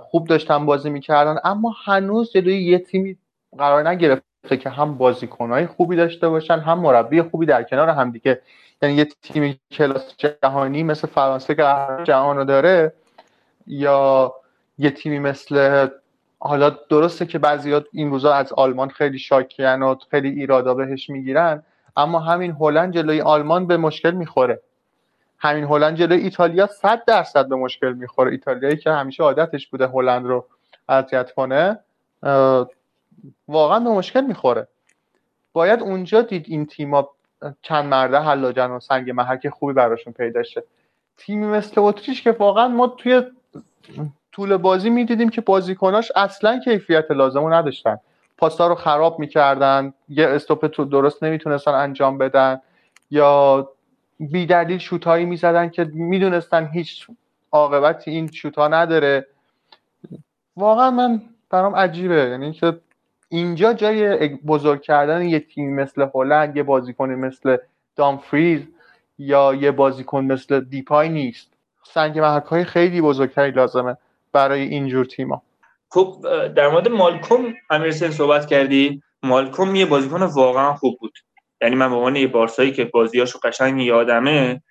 خوب داشتن بازی می‌کردن اما هنوز جلوی یه تیمی قرار نگرفته که هم بازیکنهای خوبی داشته باشن هم مربی خوبی در کنار هم دیگه. یعنی یه تیم کلاس جهانی مثل فرانسه که جهان رو داره یا یه تیمی مثل حالا درسته که بعضیات این روزا از آلمان خیلی شاکیان و خیلی ایرادا بهش می‌گیرن اما همین هلند جلوی آلمان به مشکل می‌خوره. همین هلند جلوی ایتالیا صد درصد به مشکل می‌خوره. ایتالیایی که همیشه عادتش بوده هلند رو اذیت کنه واقعا به مشکل می‌خوره. باید اونجا دید این تیما چند مرده حلاجن و سنگ محک خوبی براشون پیدا شه. تیمی مثل اتریش که واقعا ما توی طول بازی می‌دیدیم که بازیکناش اصلا کیفیت لازم رو نداشتن. پاسا رو خراب می‌کردن یه استوپ تو درست نمی‌تونستن انجام بدن یا بیدلیل شوتهایی می‌زدن که می‌دونستن هیچ عاقبتی این شوت نداره. واقعا من برام عجیبه. یعنی که اینجا جای بزرگ کردن یه تیم مثل هلند یه بازیکن مثل دامفریز یا یه بازیکن مثل دیپای نیست. سنگ محک های خیلی بزرگتری لازمه. برای اینجور تیما خب در مورد مالکوم امیرسن صحبت کردی. مالکوم یه بازیکن واقعا خوب بود. یعنی من به عنوان یه بارسایی که بازیاشو قشنگ یادمه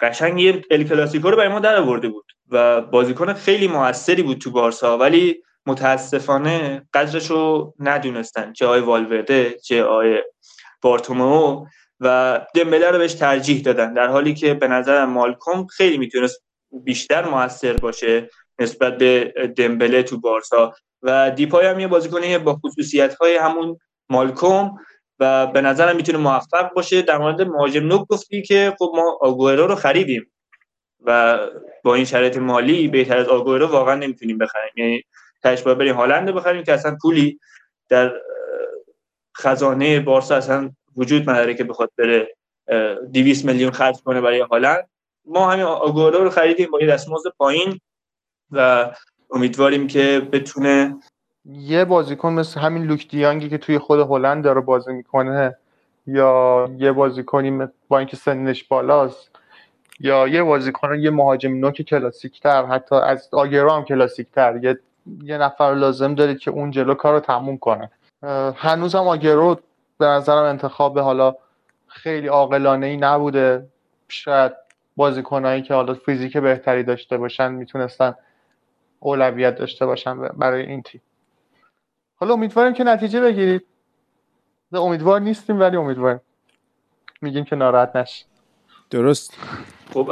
قشنگ یه ال کلاسیکو رو برای ما در آورده بود و بازیکن خیلی موثری بود تو بارسا ولی متاسفانه قدرش رو ندونستن. چه آقای والورده چه آقای بارتومو و دمبله رو بهش ترجیح دادن. در حالی که به نظر مالکوم خیلی می‌تونست بیشتر موثر باشه. نسبت به دمبله تو بارسا. و دیپای هم یه بازیکنه با خصوصیت های همون مالکوم و به نظرم می‌تونه موفق باشه. در مورد مهاجم نوک گفتی که خب ما آگوئرو رو خریدیم و با این شرایط مالی بهتر از آگوئرو واقعا نمی‌تونیم بخریم. یعنی تاش باید بریم هالند بخریم که اصلا پولی در خزانه بارسا اصلا وجود نداره که بخواد بره 200 میلیون خرج کنه برای هالند. ما همین آگوئرو رو خریدیم با یه دستمزد پایین. و امیدواریم که بتونه یه بازیکن مثل همین لوک دیانگی که توی خود هلند داره بازی می‌کنه یا یه بازیکنی با اینکه سنش بالاست یا یه بازیکن یه مهاجم نوک کلاسیک تر حتی از آگرو هم کلاسیک تر یه, یه نفر لازم دارید که اون جلو کار تموم کنه. هنوزم آگرو به نظرم انتخاب حالا خیلی عاقلانه ای نبوده. شاید بازیکنایی که حالا فیزیک بهتری داشته باشن می‌تونستن اولویت داشته باشن برای این تیم. حالا امیدواریم که نتیجه بگیرید. امیدوار نیستیم ولی امیدواریم. میگیم که ناراحت نش درست. خب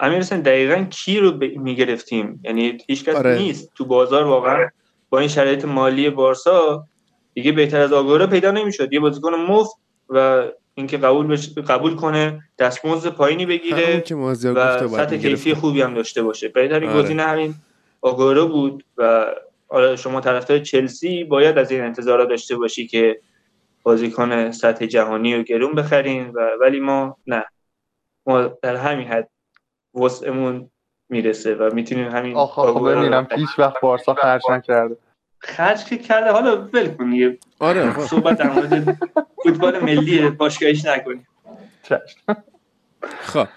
امیر دقیقا کی رو می‌گرفتیم؟ یعنی هیچ کس آره. نیست. تو بازار واقعا با این شرایط مالی بارسا دیگه بهتر از آگورا پیدا نمی‌شد. یه بازیکن مفت و اینکه قبول بش... قبول کنه دستمزد پایینی بگیره و سطح کیفی خوبی هم داشته باشه. بهترین آره. گزینه همین آگورا بود و آره شما طرفدار چلسی باید از این انتظارات داشته باشی که بازیکن سطح جهانی رو گرون بخرین و ولی ما نه. ما در همین حد وسعمون می‌رسه و می‌تونیم همین آخه خب ببینم پیش وقت بارسا خرج نکرده. خرج که کرده. حالا ول کن دیگه آره. صحبت در مورد فوتبال ملی باشگاهیش نکنیم. خب.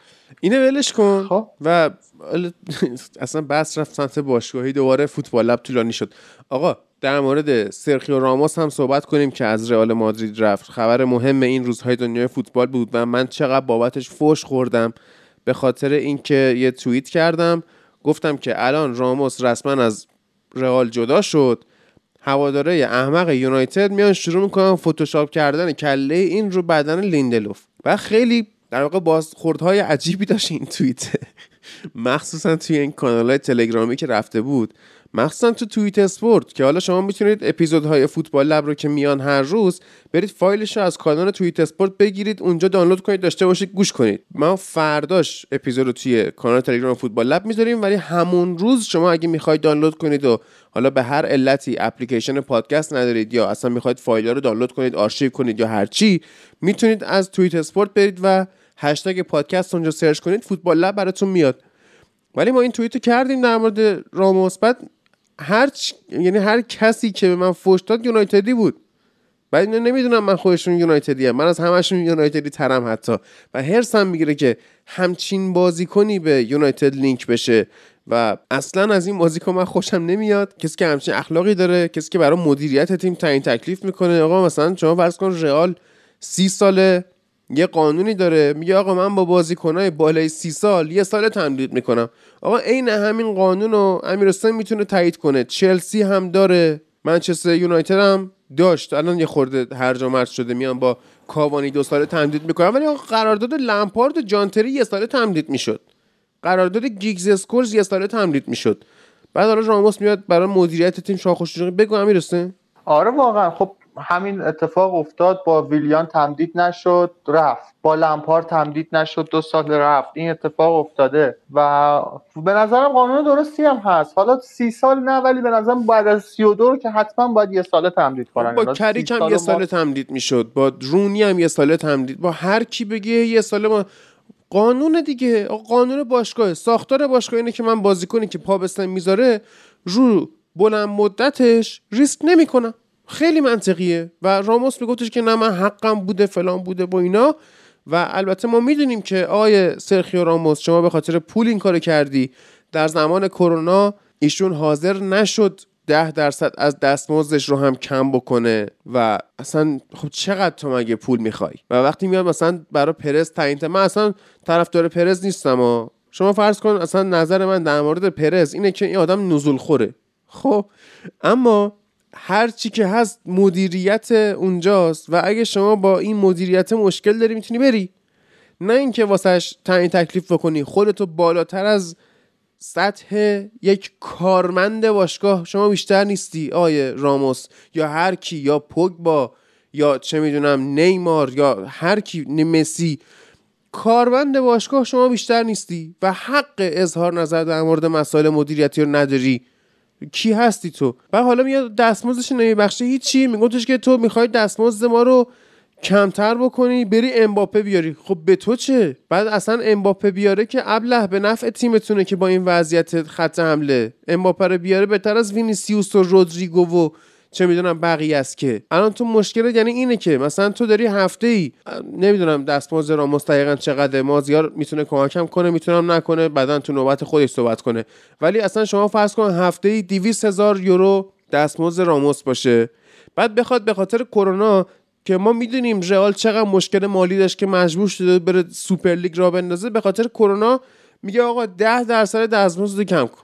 اینه ولش کن خب. و اصلا بس رفت سمت باشگاهی. دوباره فوتبال لب طولانی شد. آقا در مورد سرخیو راموس هم صحبت کنیم که از رئال مادرید رفت. خبر مهم این روزهای دنیای فوتبال بود و من چقدر بابتش فوش خوردم. به خاطر اینکه یه توییت کردم. گفتم که الان راموس رسما از رئال جدا شد. هواداره احمق یونایتد میان شروع می‌کنن فتوشاپ کردن کله این رو بدن لیندلوف و خیلی در واقع بازخوردهای عجیبی داشت این توییت. <laughs> مخصوصا توی این کانال تلگرامی که رفته بود. مخصوصا تو توییت اسپورت که حالا شما می‌تونید اپیزودهای فوتبال لب رو که میان هر روز برید فایلش رو از کانال توییت اسپورت بگیرید اونجا دانلود کنید داشته باشید گوش کنید. ما فرداش اپیزود رو توی کانال تلگرام فوتبال لب می‌ذاریم ولی همون روز شما اگه می‌خواید دانلود کنید و حالا به هر علتی اپلیکیشن پادکست ندارید یا اصلا می‌خواید فایل رو دانلود کنید آرشیو کنید یا هر چی می‌تونید از توییت اسپورت برید و هشتگ پادکست اونجا سرچ کنید فوتبال لب براتون میاد. ولی ما این توییتو کردیم در مورد راموس بعد هر یعنی هر کسی که به من فوش داد یونایتدی بود. بعد اینو نمی‌دونم من خودشون یونایتدی من از همشون یونایتدی ترم حتی. و هرسم می‌گیره که همچین بازیکنی به یونایتد لینک بشه. و اصلا از این بازیکن من خوشم نمیاد. کسی که همچین اخلاقی داره کسی که برای مدیریت تیم تعیین تکلیف می‌کنه. آقا مثلا شما فرض کن رئال سی ساله. یه قانونی داره میگه آقا من با بازیکنهای بالای سی سال یه سال تمدید می‌کنم. آقا عین همین قانون رو امیرستان می‌تونه تایید کنه. چلسی هم داره منچستر یونایتد هم داشت. الان یه خورده هرجا مرز شده میان با کاوانی دو ساله تمدید می‌کنن. ولی قرارداد لمپارد و جانتری یه ساله تمدید می‌شد. قرارداد گیگز اسکورز یه ساله تمدید می‌شد. بعد حالا راموس میاد برای مدیریت تیم شاخوش بگو امیرستان آره واقعا. خب همین اتفاق افتاد با ویلیان تمدید نشد رفت. با لمپار تمدید نشد دو سال رفت. این اتفاق افتاده. و به نظرم قانون درستی هم هست. حالا سی سال نه ولی به نظرم بعد از سی و دو که حتما باید یه ساله تمدید کنن. با کریک هم یه ساله تمدید می‌شد. با رونی هم یه ساله تمدید. با هر کی بگه یه ساله ما قانون دیگه. قانون باشگاه. ساختار باشگاه اینه که من بازیکنی که پا می‌ذاره رو بلند مدتش ریسک نمی‌کنم. خیلی منطقیه. و راموس میگفتش که نه من حقم بوده فلان بوده با اینا. و البته ما می‌دونیم که آقای سرخیو راموس شما به خاطر پول این کار کردی. در زمان کرونا ایشون حاضر نشد ده درصد از دستمزدش رو هم کم بکنه. و اصلا خب چقدر تو مگه پول می‌خوای؟ و وقتی میاد مثلا برای پرز تعیین من اصلا طرفدار پرز نیستم و شما فرض کن اصلا نظر من در مورد پرز اینه که این آدم نزول خوره. خب اما هر چی که هست مدیریت اونجاست و اگه شما با این مدیریت مشکل داری می‌تونی بری. نه اینکه واسهش تعیین تکلیف بکنی. خودتو بالاتر از سطح یک کارمند باشگاه شما بیشتر نیستی آیه راموس. یا هر کی یا پوگبا یا چه می‌دونم نیمار یا هر کی مسی. کارمند باشگاه شما بیشتر نیستی و حق اظهار نظر در مورد مسائل مدیریتی رو نداری. کی هستی تو؟ و حالا میاد دستمزدش نمیبخشه هیچی. میگفتش که تو می‌خوای دستمزد ما رو کمتر بکنی بری امباپه بیاری. خب به تو چه؟ بعد اصلا امباپه بیاره که ابله به نفع تیمتونه که با این وضعیت خط حمله. امباپه رو بیاره بهتر از وینیسیوس و رودریگو و چه می‌دونم بقیه است که. الان تو مشکل یعنی اینه که مثلا تو داری هفته ای نمی‌دونم دستمزد را مستقیقا چقدر مازیار می‌تونه کمکم کنه می‌تونم نکنه بعدا تو نوبت خودش صحبت کنه. ولی اصلا شما فرض کن هفته ای 200 هزار یورو دستمزد راموس باشه. بعد بخواد به خاطر کرونا که ما می‌دونیم رئال چقدر مشکل مالی داشت که مجبور شده بره سوپر لیگ را بندازه به خاطر کرونا میگه آقا 10 درصد دستمزد کم کن.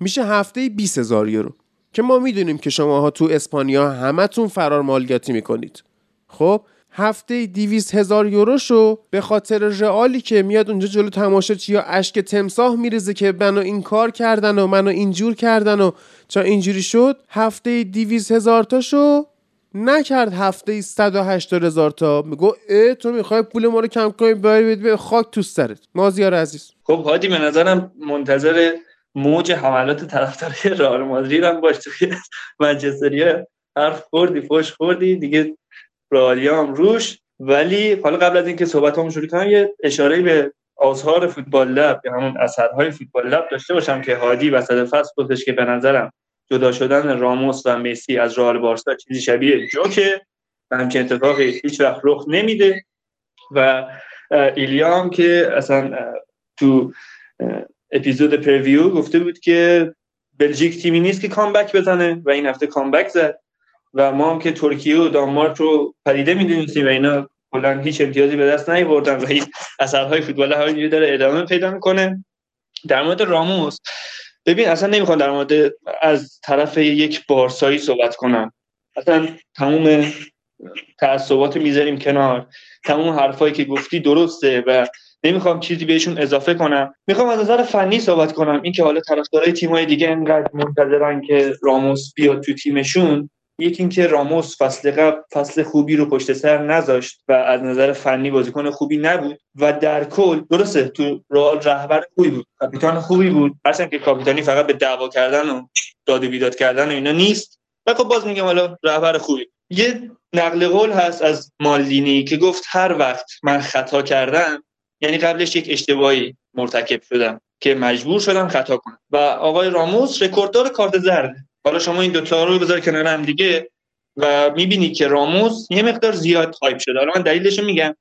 میشه هفته 20 هزار یورو. که ما می‌دونیم که شماها تو اسپانیا همتون فرار مالیاتی می‌کنید. خب هفته 200 هزار یوروشو به خاطر رئالی که میاد اونجا جلو تماشاچی یا اشک تمساه میریزه که منو این کار کردن و منو اینجور کردن و چا اینجوری شد هفته 200 هزار تاشو نکرد هفته 180 هزار تا. میگو اه تو می‌خوای پول ما رو کم کنی بری به خاک تو سرت. مازیار عزیز. خب هادی به نظرم منتظر موج حملات طرفداری رئال مادرید هم باش توی منچستریا حرف خوردی فوش خوردی دیگه رئالیا هم روش. ولی حالا قبل از اینکه صحبت هم شروع کنم یه اشاره به آزهار فوتبال لب یا همون اثرهای فوتبال لب داشته باشم که هادی وسط فصل گفتش که به نظرم جدا شدن راموس و مسی از رئال بارسا چیزی شبیه جوکه. و همچین اتفاقی هیچ وقت رخ نمیده. و ایلیا هم که اصلا تو اپیزود پرویو گفته بود که بلژیک تیمی نیست که کامبک بزنه و این هفته کامبک زد. و ما هم که ترکیه و دانمارک رو پدیده می‌دونیم و اینا کلا هیچ امتیازی به دست نیاوردن و این اثرهای فوتبال همینجوری داره ادامه پیدا می‌کنه. در مورد راموس ببین اصلا نمی‌خوام در مورد از طرف یک بارسایی صحبت کنم. اصلا تموم تعصبات می‌ذاریم کنار. تموم حرفایی که گفتی درسته و نمی‌خوام چیزی بهشون اضافه کنم. می‌خوام از نظر فنی صحبت کنم. اینکه حالا طرفدارای تیمای دیگه انقدر منتظرن که راموس بیاد تو تیمشون یکی اینکه راموس فصل قبل فصل خوبی رو پشت سر نذاشت و از نظر فنی بازیکن خوبی نبود و در کل درسته تو رئال رهبر خوبی بود کاپیتان خوبی بود. هرچند که کاپیتانی فقط به دعوا کردن و داد و بیداد کردن و اینا نیست. و خب باز میگم حالا رهبر خوبی. یه نقل قول هست از مالدینی که گفت هر وقت من خطا کردم یعنی قبلش یک اشتباهی مرتکب شدم که مجبور شدم خطا کنم. و آقای راموس رکورددار کارت زرد. حالا شما این دوتا رو بذار کنار هم دیگه و می‌بینی که راموس یه مقدار زیاد هایپ شده. حالا من دلیلش میگم.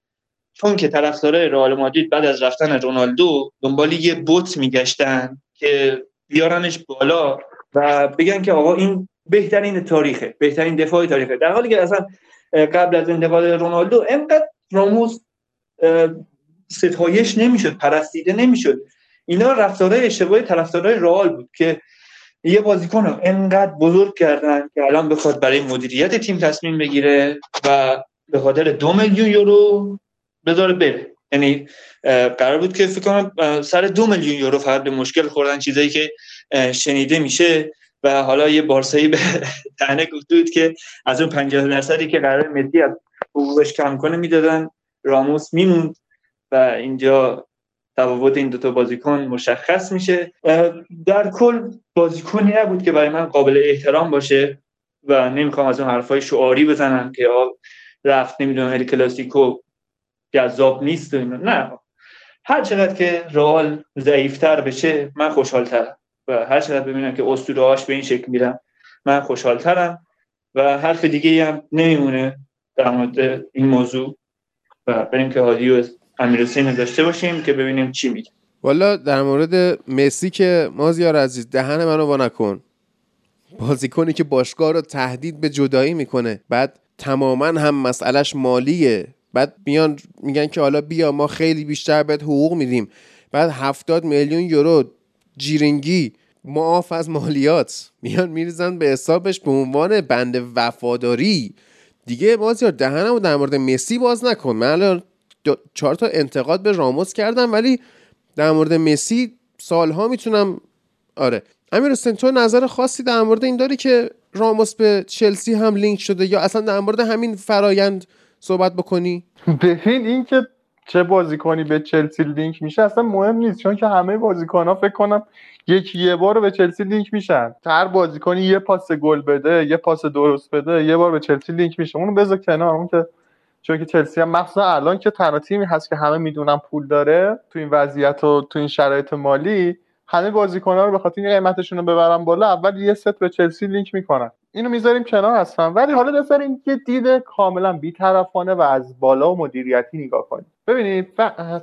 چون که طرفدارای رئال مادرید بعد از رفتن رونالدو دنبال یه بوت میگشتن که بیارنش بالا و بگن که آقا این بهترین تاریخه بهترین دفاع تاریخه. در حالی که اصلا قبل از انتقال رونالدو انقدر راموس ستایش نمی‌شد پرستیده نمی‌شد. اینا رفتارهای اشتباهی طرفدارای رئال بود که یه بازیکن رو انقدر بزرگ کردن که الان بخواد برای مدیریت تیم تصمیم بگیره و به خاطر دو میلیون یورو بذاره بره. یعنی قرار بود که فکر کنم سر دو میلیون یورو فقط به مشکل خوردن چیزایی که شنیده میشه و حالا یه بارسایی به <laughs> تنه گفته که از اون 50 درصدی که قرار مدی از حقوقش کم کنه می‌دادن. راموس میموند. و اینجا تفاوت این دوتا بازیکن مشخص میشه. در کل بازیکنی نبود که برای من قابل احترام باشه و نمی‌خوام از اون حرفای شعاری بزنم که رفت نمی‌دونم ال کلاسیکو جذاب نیست و نه. هر چقدر که رئال ضعیفتر بشه من خوشحالترم. و هر چقدر ببینم که اسطوره به این شکل میرم من خوشحالترم. و حرف دیگه هم نمیمونه در مورد این موضوع. و بریم که هادی امیر داشته باشیم که ببینیم چی میگه. والا در مورد مسی که مازیار عزیز دهن منو وا نکن. بازیکنی که باشگاه رو تهدید به جدایی می‌کنه. بعد تماما هم مسئلهش مالیه. بعد میان میگن که حالا بیا ما خیلی بیشتر بهت حقوق میدیم. بعد هفتاد میلیون یورو جیرنگی معاف از مالیات. میان میریزن به حسابش به عنوان بند وفاداری. دیگه مازیار دهنمو در مورد مسی باز نکن. من چهار تا انتقاد به راموس کردم ولی در مورد مسی سالها می‌تونم آره. امیر تو نظر خاصی در مورد این داری که راموس به چلسی هم لینک شده یا اصلا در مورد همین فرایند صحبت بکنی؟ ببین این که چه بازیکنی به چلسی لینک میشه اصلا مهم نیست چون که همه بازیکن ها فکر کنم یکی یه بار به چلسی لینک میشن. هر بازیکنی یه پاس گل بده یه پاس درست بده یه بار به چلسی لینک میشه. اونو بذار کنار اون که چون که چلسی هم مخصوصا الان که تنها تیمی هست که همه می‌دونن پول داره تو این وضعیت و تو این شرایط مالی همه بازیکن‌ها رو به خاطر قیمتشون رو ببرن بالا اول یه ست به چلسی لینک می‌کنن. اینو می‌ذاریم کنار هستن. ولی حالا بذاریم یه دید کاملا بیطرفانه و از بالا و مدیریتی نگاه کنیم. ببینید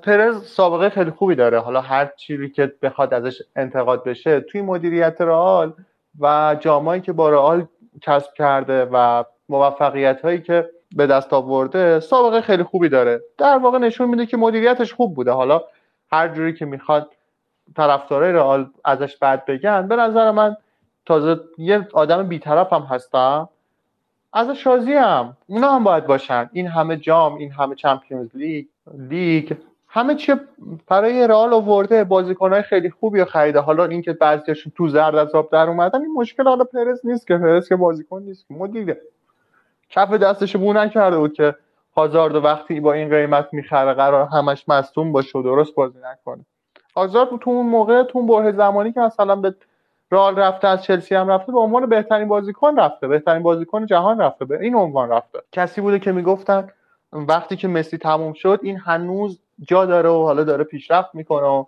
پرز سابقه خیلی خوبی داره. حالا هر چیزی که بخواد ازش انتقاد بشه توی مدیریت رئال و جامایی که با رئال کسب کرده و موفقیت هایی که به دست آورده سابقه خیلی خوبی داره. در واقع نشون میده که مدیریتش خوب بوده. حالا هر جوری که می‌خواد طرفدارای رئال ازش بد بگن به نظر من تازه یه آدم بیطرف هم هستم. از شازی هم اونا هم باید باشن. این همه جام این همه چمپیونز لیگ لیگ همه چی برای رئال آورده. بازیکنهای خیلی خوبی خریده. حالا اینکه بعضیشون تو زرد از آب در اومدن این مشکل حالا پرز نیست که پرز که بازیکن نیست. مدیره کف دستش بو نکرده بود که هازارد وقتی با این قیمت می‌خره قرار همش مصدوم باشه و درست بازی نکنه. هازارد تو اون موقع تو اون بره زمانی که مثلا به رئال رفته از چلسی هم رفته به عنوان بهترین بازیکن رفته بهترین بازیکن جهان رفته به این عنوان رفته. کسی بوده که می‌گفتن وقتی که مسی تموم شد این هنوز جا داره و حالا داره پیشرفت می‌کنه و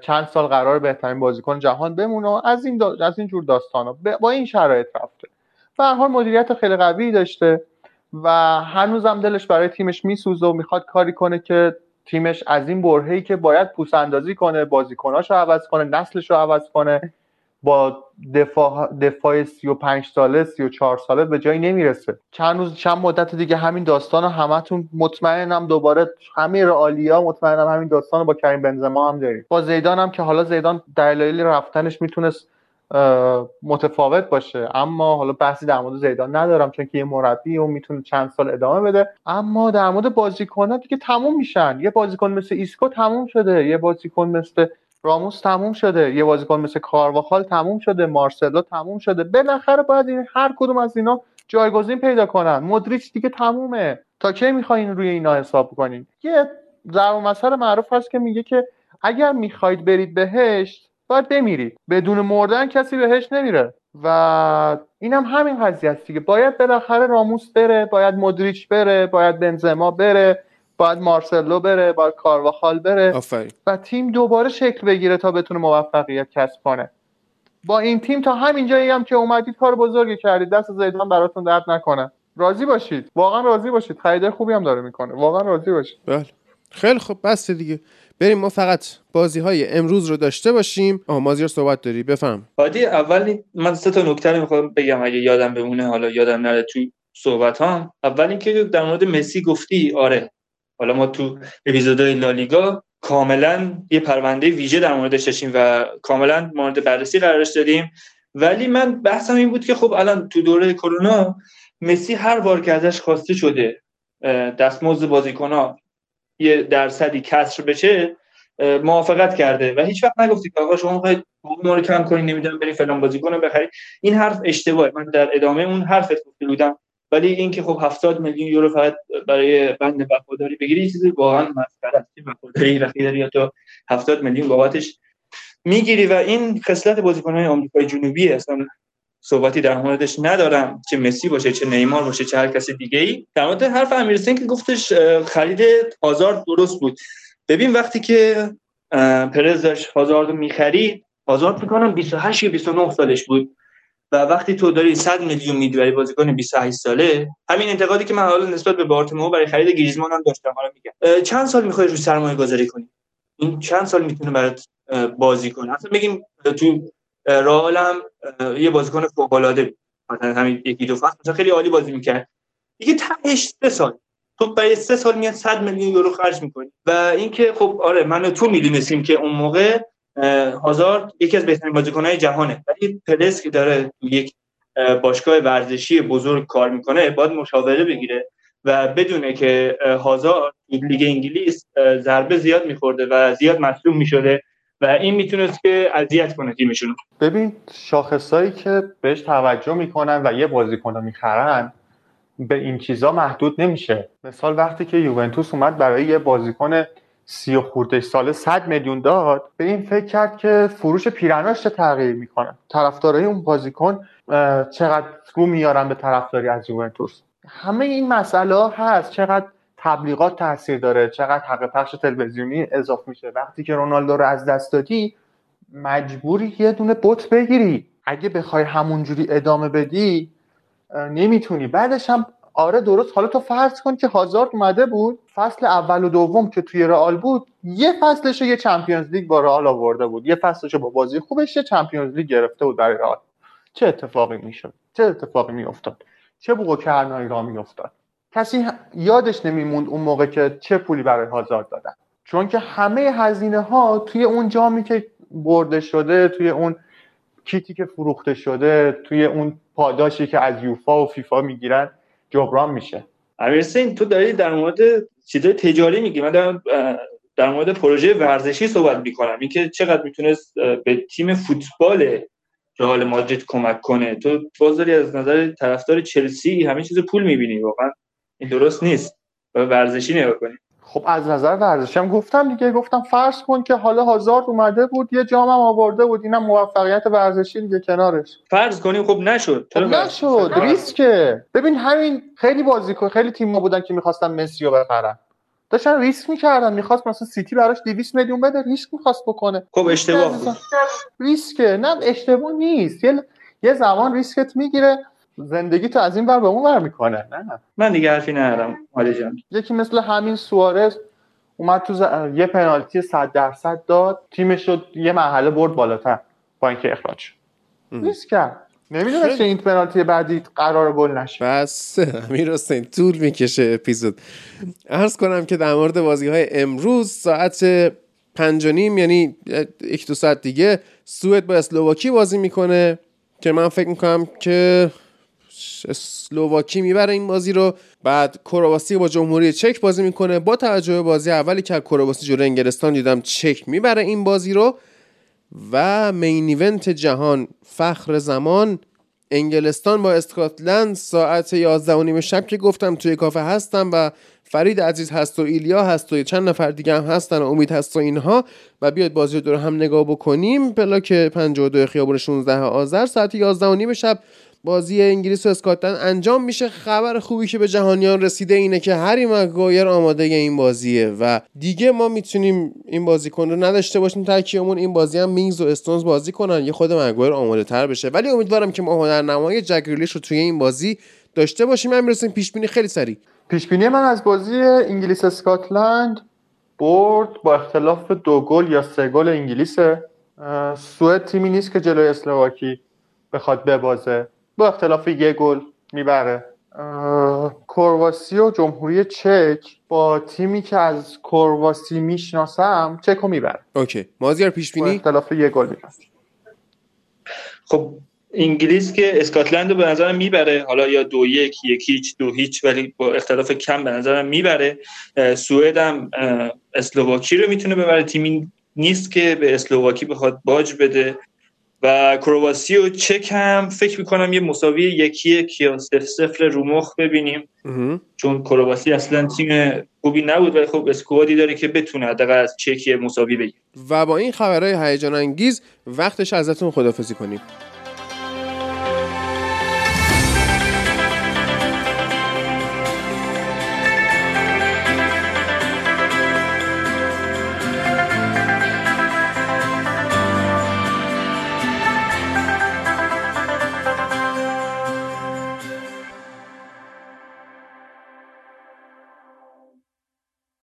چند سال قرار بهترین بازیکن جهان بمونه از این از این جور داستانا. با این شرایط رفته. به هر مدیریت خیلی قوی داشته و هنوزم دلش برای تیمش میسوزه و می‌خواد کاری کنه که تیمش از این برهه‌ای که باید پوس اندازی کنه بازیکناشو عوض کنه نسلش رو عوض کنه با دفاع دفاع 35 ساله 34 ساله به جایی نمی‌رسه. چند روز چند مدت دیگه همین داستان رو همتون مطمئنم دوباره همه رئالیا مطمئنم همین داستان رو با کریم بنزما هم داریم با زیدان هم که حالا زیدان دلایل رفتنش می‌تونست متفاوت باشه. اما حالا بحثی در مورد زیدان ندارم چون که یه مربی و می‌تونه چند سال ادامه بده. اما در مورد بازیکن‌ها دیگه تموم میشن. یه بازیکن مثل ایسکو تموم شده. یه بازیکن مثل راموس تموم شده. یه بازیکن مثل کارواخال تموم شده. مارسلو تموم شده. بالاخره باید این هر کدوم از اینا جایگزین پیدا کنن. مدریچ دیگه تمومه. تا کی می‌خواین روی اینا حساب کنین؟ یه ضرب‌المثل معروف هست که میگه که اگر می‌خواید برید بهشت باید بمیرید بدون مردن کسی بهش نمیره. و اینم هم همین قضیه است دیگه. باید بالاخره راموس بره باید مدریچ بره باید بنزما بره باید مارسلو بره باید کارواخال بره آفرین. و تیم دوباره شکل بگیره تا بتونه موفقیت کسب کنه. با این تیم تا همین جایی هم که اومدید کار بزرگی کردید. دست زیدان براتون درد نکنه. راضی باشید. واقعا راضی باشید. خریده خوبی هم داره می‌کنه. واقعا راضی باشید. بله. خیلی خوب. بس دیگه. بریم ما فقط بازی های امروز رو داشته باشیم. آها مازیار صحبت داری بفهم. عادی اول من سه تا نکته رو می‌خوام بگم اگه یادم بمونه حالا یادم نره تو صحبت ها اول اینکه در مورد مسی گفتی آره. حالا ما تو اپیزودهای لالیگا کاملا یه پرونده ویژه در موردش داشتیم و کاملا مورد بررسی قرارش دادیم. ولی من بحثم این بود که خب الان تو دوره کرونا مسی هر بار که ازش خواسته شده دستمزد بازیکن‌ها یه درصدی کسر بشه موافقت کرده و هیچ وقت نگفتی که آقا شما می‌خواید رو کم کنید نمی‌دونم بری فلان بازیکن رو بخرید این حرف اشتباهه. من در ادامه اون حرف گفته بودم. ولی اینکه خب 70 میلیون یورو فقط برای بند وفاداری بگیری چیزی واقعا مسخره است. وفاداری وقتی داری تو 70 میلیون بابتش می‌گیری. و این خصلت بازیکن‌های آمریکای جنوبی اصلا صحبتی در موردش ندارم چه مسی باشه چه نیمار باشه چه هر کس دیگه ای در مورد حرف امیرسین که گفتش خرید هازارد درست بود. ببین وقتی که پرز داشت هازارد می‌خرید هازارد می‌کنم 28 یا 29 سالش بود. و وقتی تو داری 100 میلیون میدی برای بازیکن 28 ساله همین انتقادی که من حالا نسبت به بارتومو برای خرید گریزمان هم داشتم. حالا میگم. چند سال می‌خوای روی سرمایه گذاری کنی؟ این چند سال می‌تونه برات بازی کنه؟ اصلا بگیم تو رئال یه بازیکن فوق العاده مثلا همین یکی دو فصل مثلا خیلی عالی بازی می‌کرد. دیگه تهش سه سال. تو برای سه سال میاد 100 میلیون یورو خرج می‌کنی و اینکه خب آره من تو می‌دونستیم که اون موقع هازارد یکی از بهترین بازیکن‌های جهانه. ولی پرس که داره یک باشگاه ورزشی بزرگ کار می‌کنه. باید مشاوره بگیره و بدونه که هازارد لیگ انگلیس ضربه زیاد میخورده و زیاد مصدوم می‌شده. و این می‌تونست که اذیت کنه تیمشون. ببین شاخصایی که بهش توجه می‌کنن و یه بازیکن رو می‌خرن به این چیزا محدود نمیشه. مثال وقتی که یوونتوس اومد برای یه بازیکن سی و خورده ساله 100 میلیون داد به این فکر کرد که فروش پیرناش چه تغییر می‌کنه. طرفدارای اون بازیکن چقدر رو میارن به طرفداری از یوونتوس. همه این مسئله هست. چقدر تبلیغات تاثیر داره چقدر حق پخش تلویزیونی اضافه میشه. وقتی که رونالدو رو از دست دادی مجبوری یه دونه بوت بگیری. اگه بخوای همونجوری ادامه بدی نمی‌تونی. بعدش هم آره درست. حالا تو فرض کن که هازارد اومده بود. فصل اول و دوم که توی رئال بود یه فصلش یه چمپیونز لیگ با رئال آورده بود. یه فصلش با بازی خوبش یه چمپیونز لیگ گرفته بود برای رئال. چه اتفاقی می‌شد؟ چه اتفاقی میافتاد؟ چه بوق کرنایی را میافتاد؟ کسی یادش نمیموند اون موقع که چه پولی برای هازارد دادن. چون که همه هزینه ها توی اون جامی که برده شده توی اون کیتی که فروخته شده توی اون پاداشی که از یوفا و فیفا می‌گیرن جبران میشه. امیر تو داری در مورد چیزای تجاری میگی. من دارم در مورد پروژه ورزشی صحبت می‌کنم. اینکه چقدر می‌تونست به تیم فوتبال رئال مادرید کمک کنه. تو بازاری از نظر طرفدار چلسی همه چیز پول می‌بینی. واقعا این درست نیست. و ورزشی نگاه کنی. خب از نظر ورزشی هم گفتم دیگه. گفتم فرض کن که حالا هازارد اومده بود یه جام هم آورده بود. اینم موفقیت ورزشی دیگه کنارش. فرض کنیم خب نشد. خب نشد. ریسکه. ببین همین خیلی بازیکن خیلی تیم بودن که می‌خواستن مسی رو بخرن. داشتن ریسک می‌کردن. می‌خواست مثلا سیتی براش 200 میلیون بده ریسک می‌خواست بکنه. خب اشتباه بود. ریسکه. نه اشتباه نیست. یه, یه زمان ریسکت می‌گیره. زندگی تو از این بر به اون بر می‌کنه. نه. من دیگه حرفی ندارم مالی جان. یکی مثل همین سوارز اومد تو ز... یه پنالتی 100 درصد داد تیمش رو یه مرحله برد بالاتر با اینکه اخراج ریسک کرد. نمی‌دونست این پنالتی بعدی قرار گل نشه. بس امیر حسین طول می‌کشه اپیزود. عرض کنم که در مورد بازی های امروز ساعت پنج و نیم یعنی یک دو ساعت دیگه سوئد با اسلوواکی بازی می‌کنه که من فکر می‌کنم که اسلوواکی می‌بره این بازی رو. بعد کرواسی با جمهوری چک بازی می‌کنه. با توجه به بازی اولی که کرواسی جلوی انگلستان دیدم چک می‌بره این بازی رو. و مین ایونت جهان فخر زمان. انگلستان با اسکاتلند ساعت 11 و نیم شب که گفتم توی کافه هستم و فرید عزیز هست و ایلیا هست و چند نفر دیگه هم هستن و امید هست و اینها. و بیاید بازی رو دور هم نگاه بکنیم. پلاک 52 خیابون 16 آذر ساعت 11 و نیم شب بازی انگلیس و اسکاتلند انجام میشه. خبر خوبی که به جهانیان رسیده اینه که هری مگایر آماده این بازیه و دیگه ما می‌تونیم این بازیکن رو نداشته باشیم ترکیبمون. این بازی هم مینگز و استونز بازی کنن. یه خود مگایر آماده تر بشه. ولی امیدوارم که ما هنرنمای جگریلیش رو توی این بازی داشته باشیم. من می‌رسیم پیش بینی خیلی سریع. پیش بینی من از بازی انگلیس اسکاتلند برد با اختلاف دو گل یا سه گل انگلیسه. سوئد تیمی نیست که جلوی اسلواکی بخواد ببازه. با اختلاف یه گل می‌بره. کرواسی و جمهوری چک با تیمی که از کرواسی می‌شناسم چک رو می‌بره. اوکی. مازیار پیش بینی؟ اختلاف یه گل می‌بره. خب انگلیس که اسکاتلند رو به نظرم می‌بره. حالا یا دو یک یک هیچ دو هیچ ولی با اختلاف کم به نظرم می‌بره. سوئد هم اسلوواکی رو می‌تونه ببره. تیمی نیست که به اسلوواکی بخواد باج بده. و کرواسی و چک هم فکر می‌کنم یه مساوی یکی یک یا صفر رو مخ ببینیم. چون کرواسی اصلا تیم خوبی نبود ولی خب اسکوادی داره که بتونه حداقل از چک مساوی بگیره. و با این خبرهای هیجان انگیز وقتش ازتون خدافزی کنیم.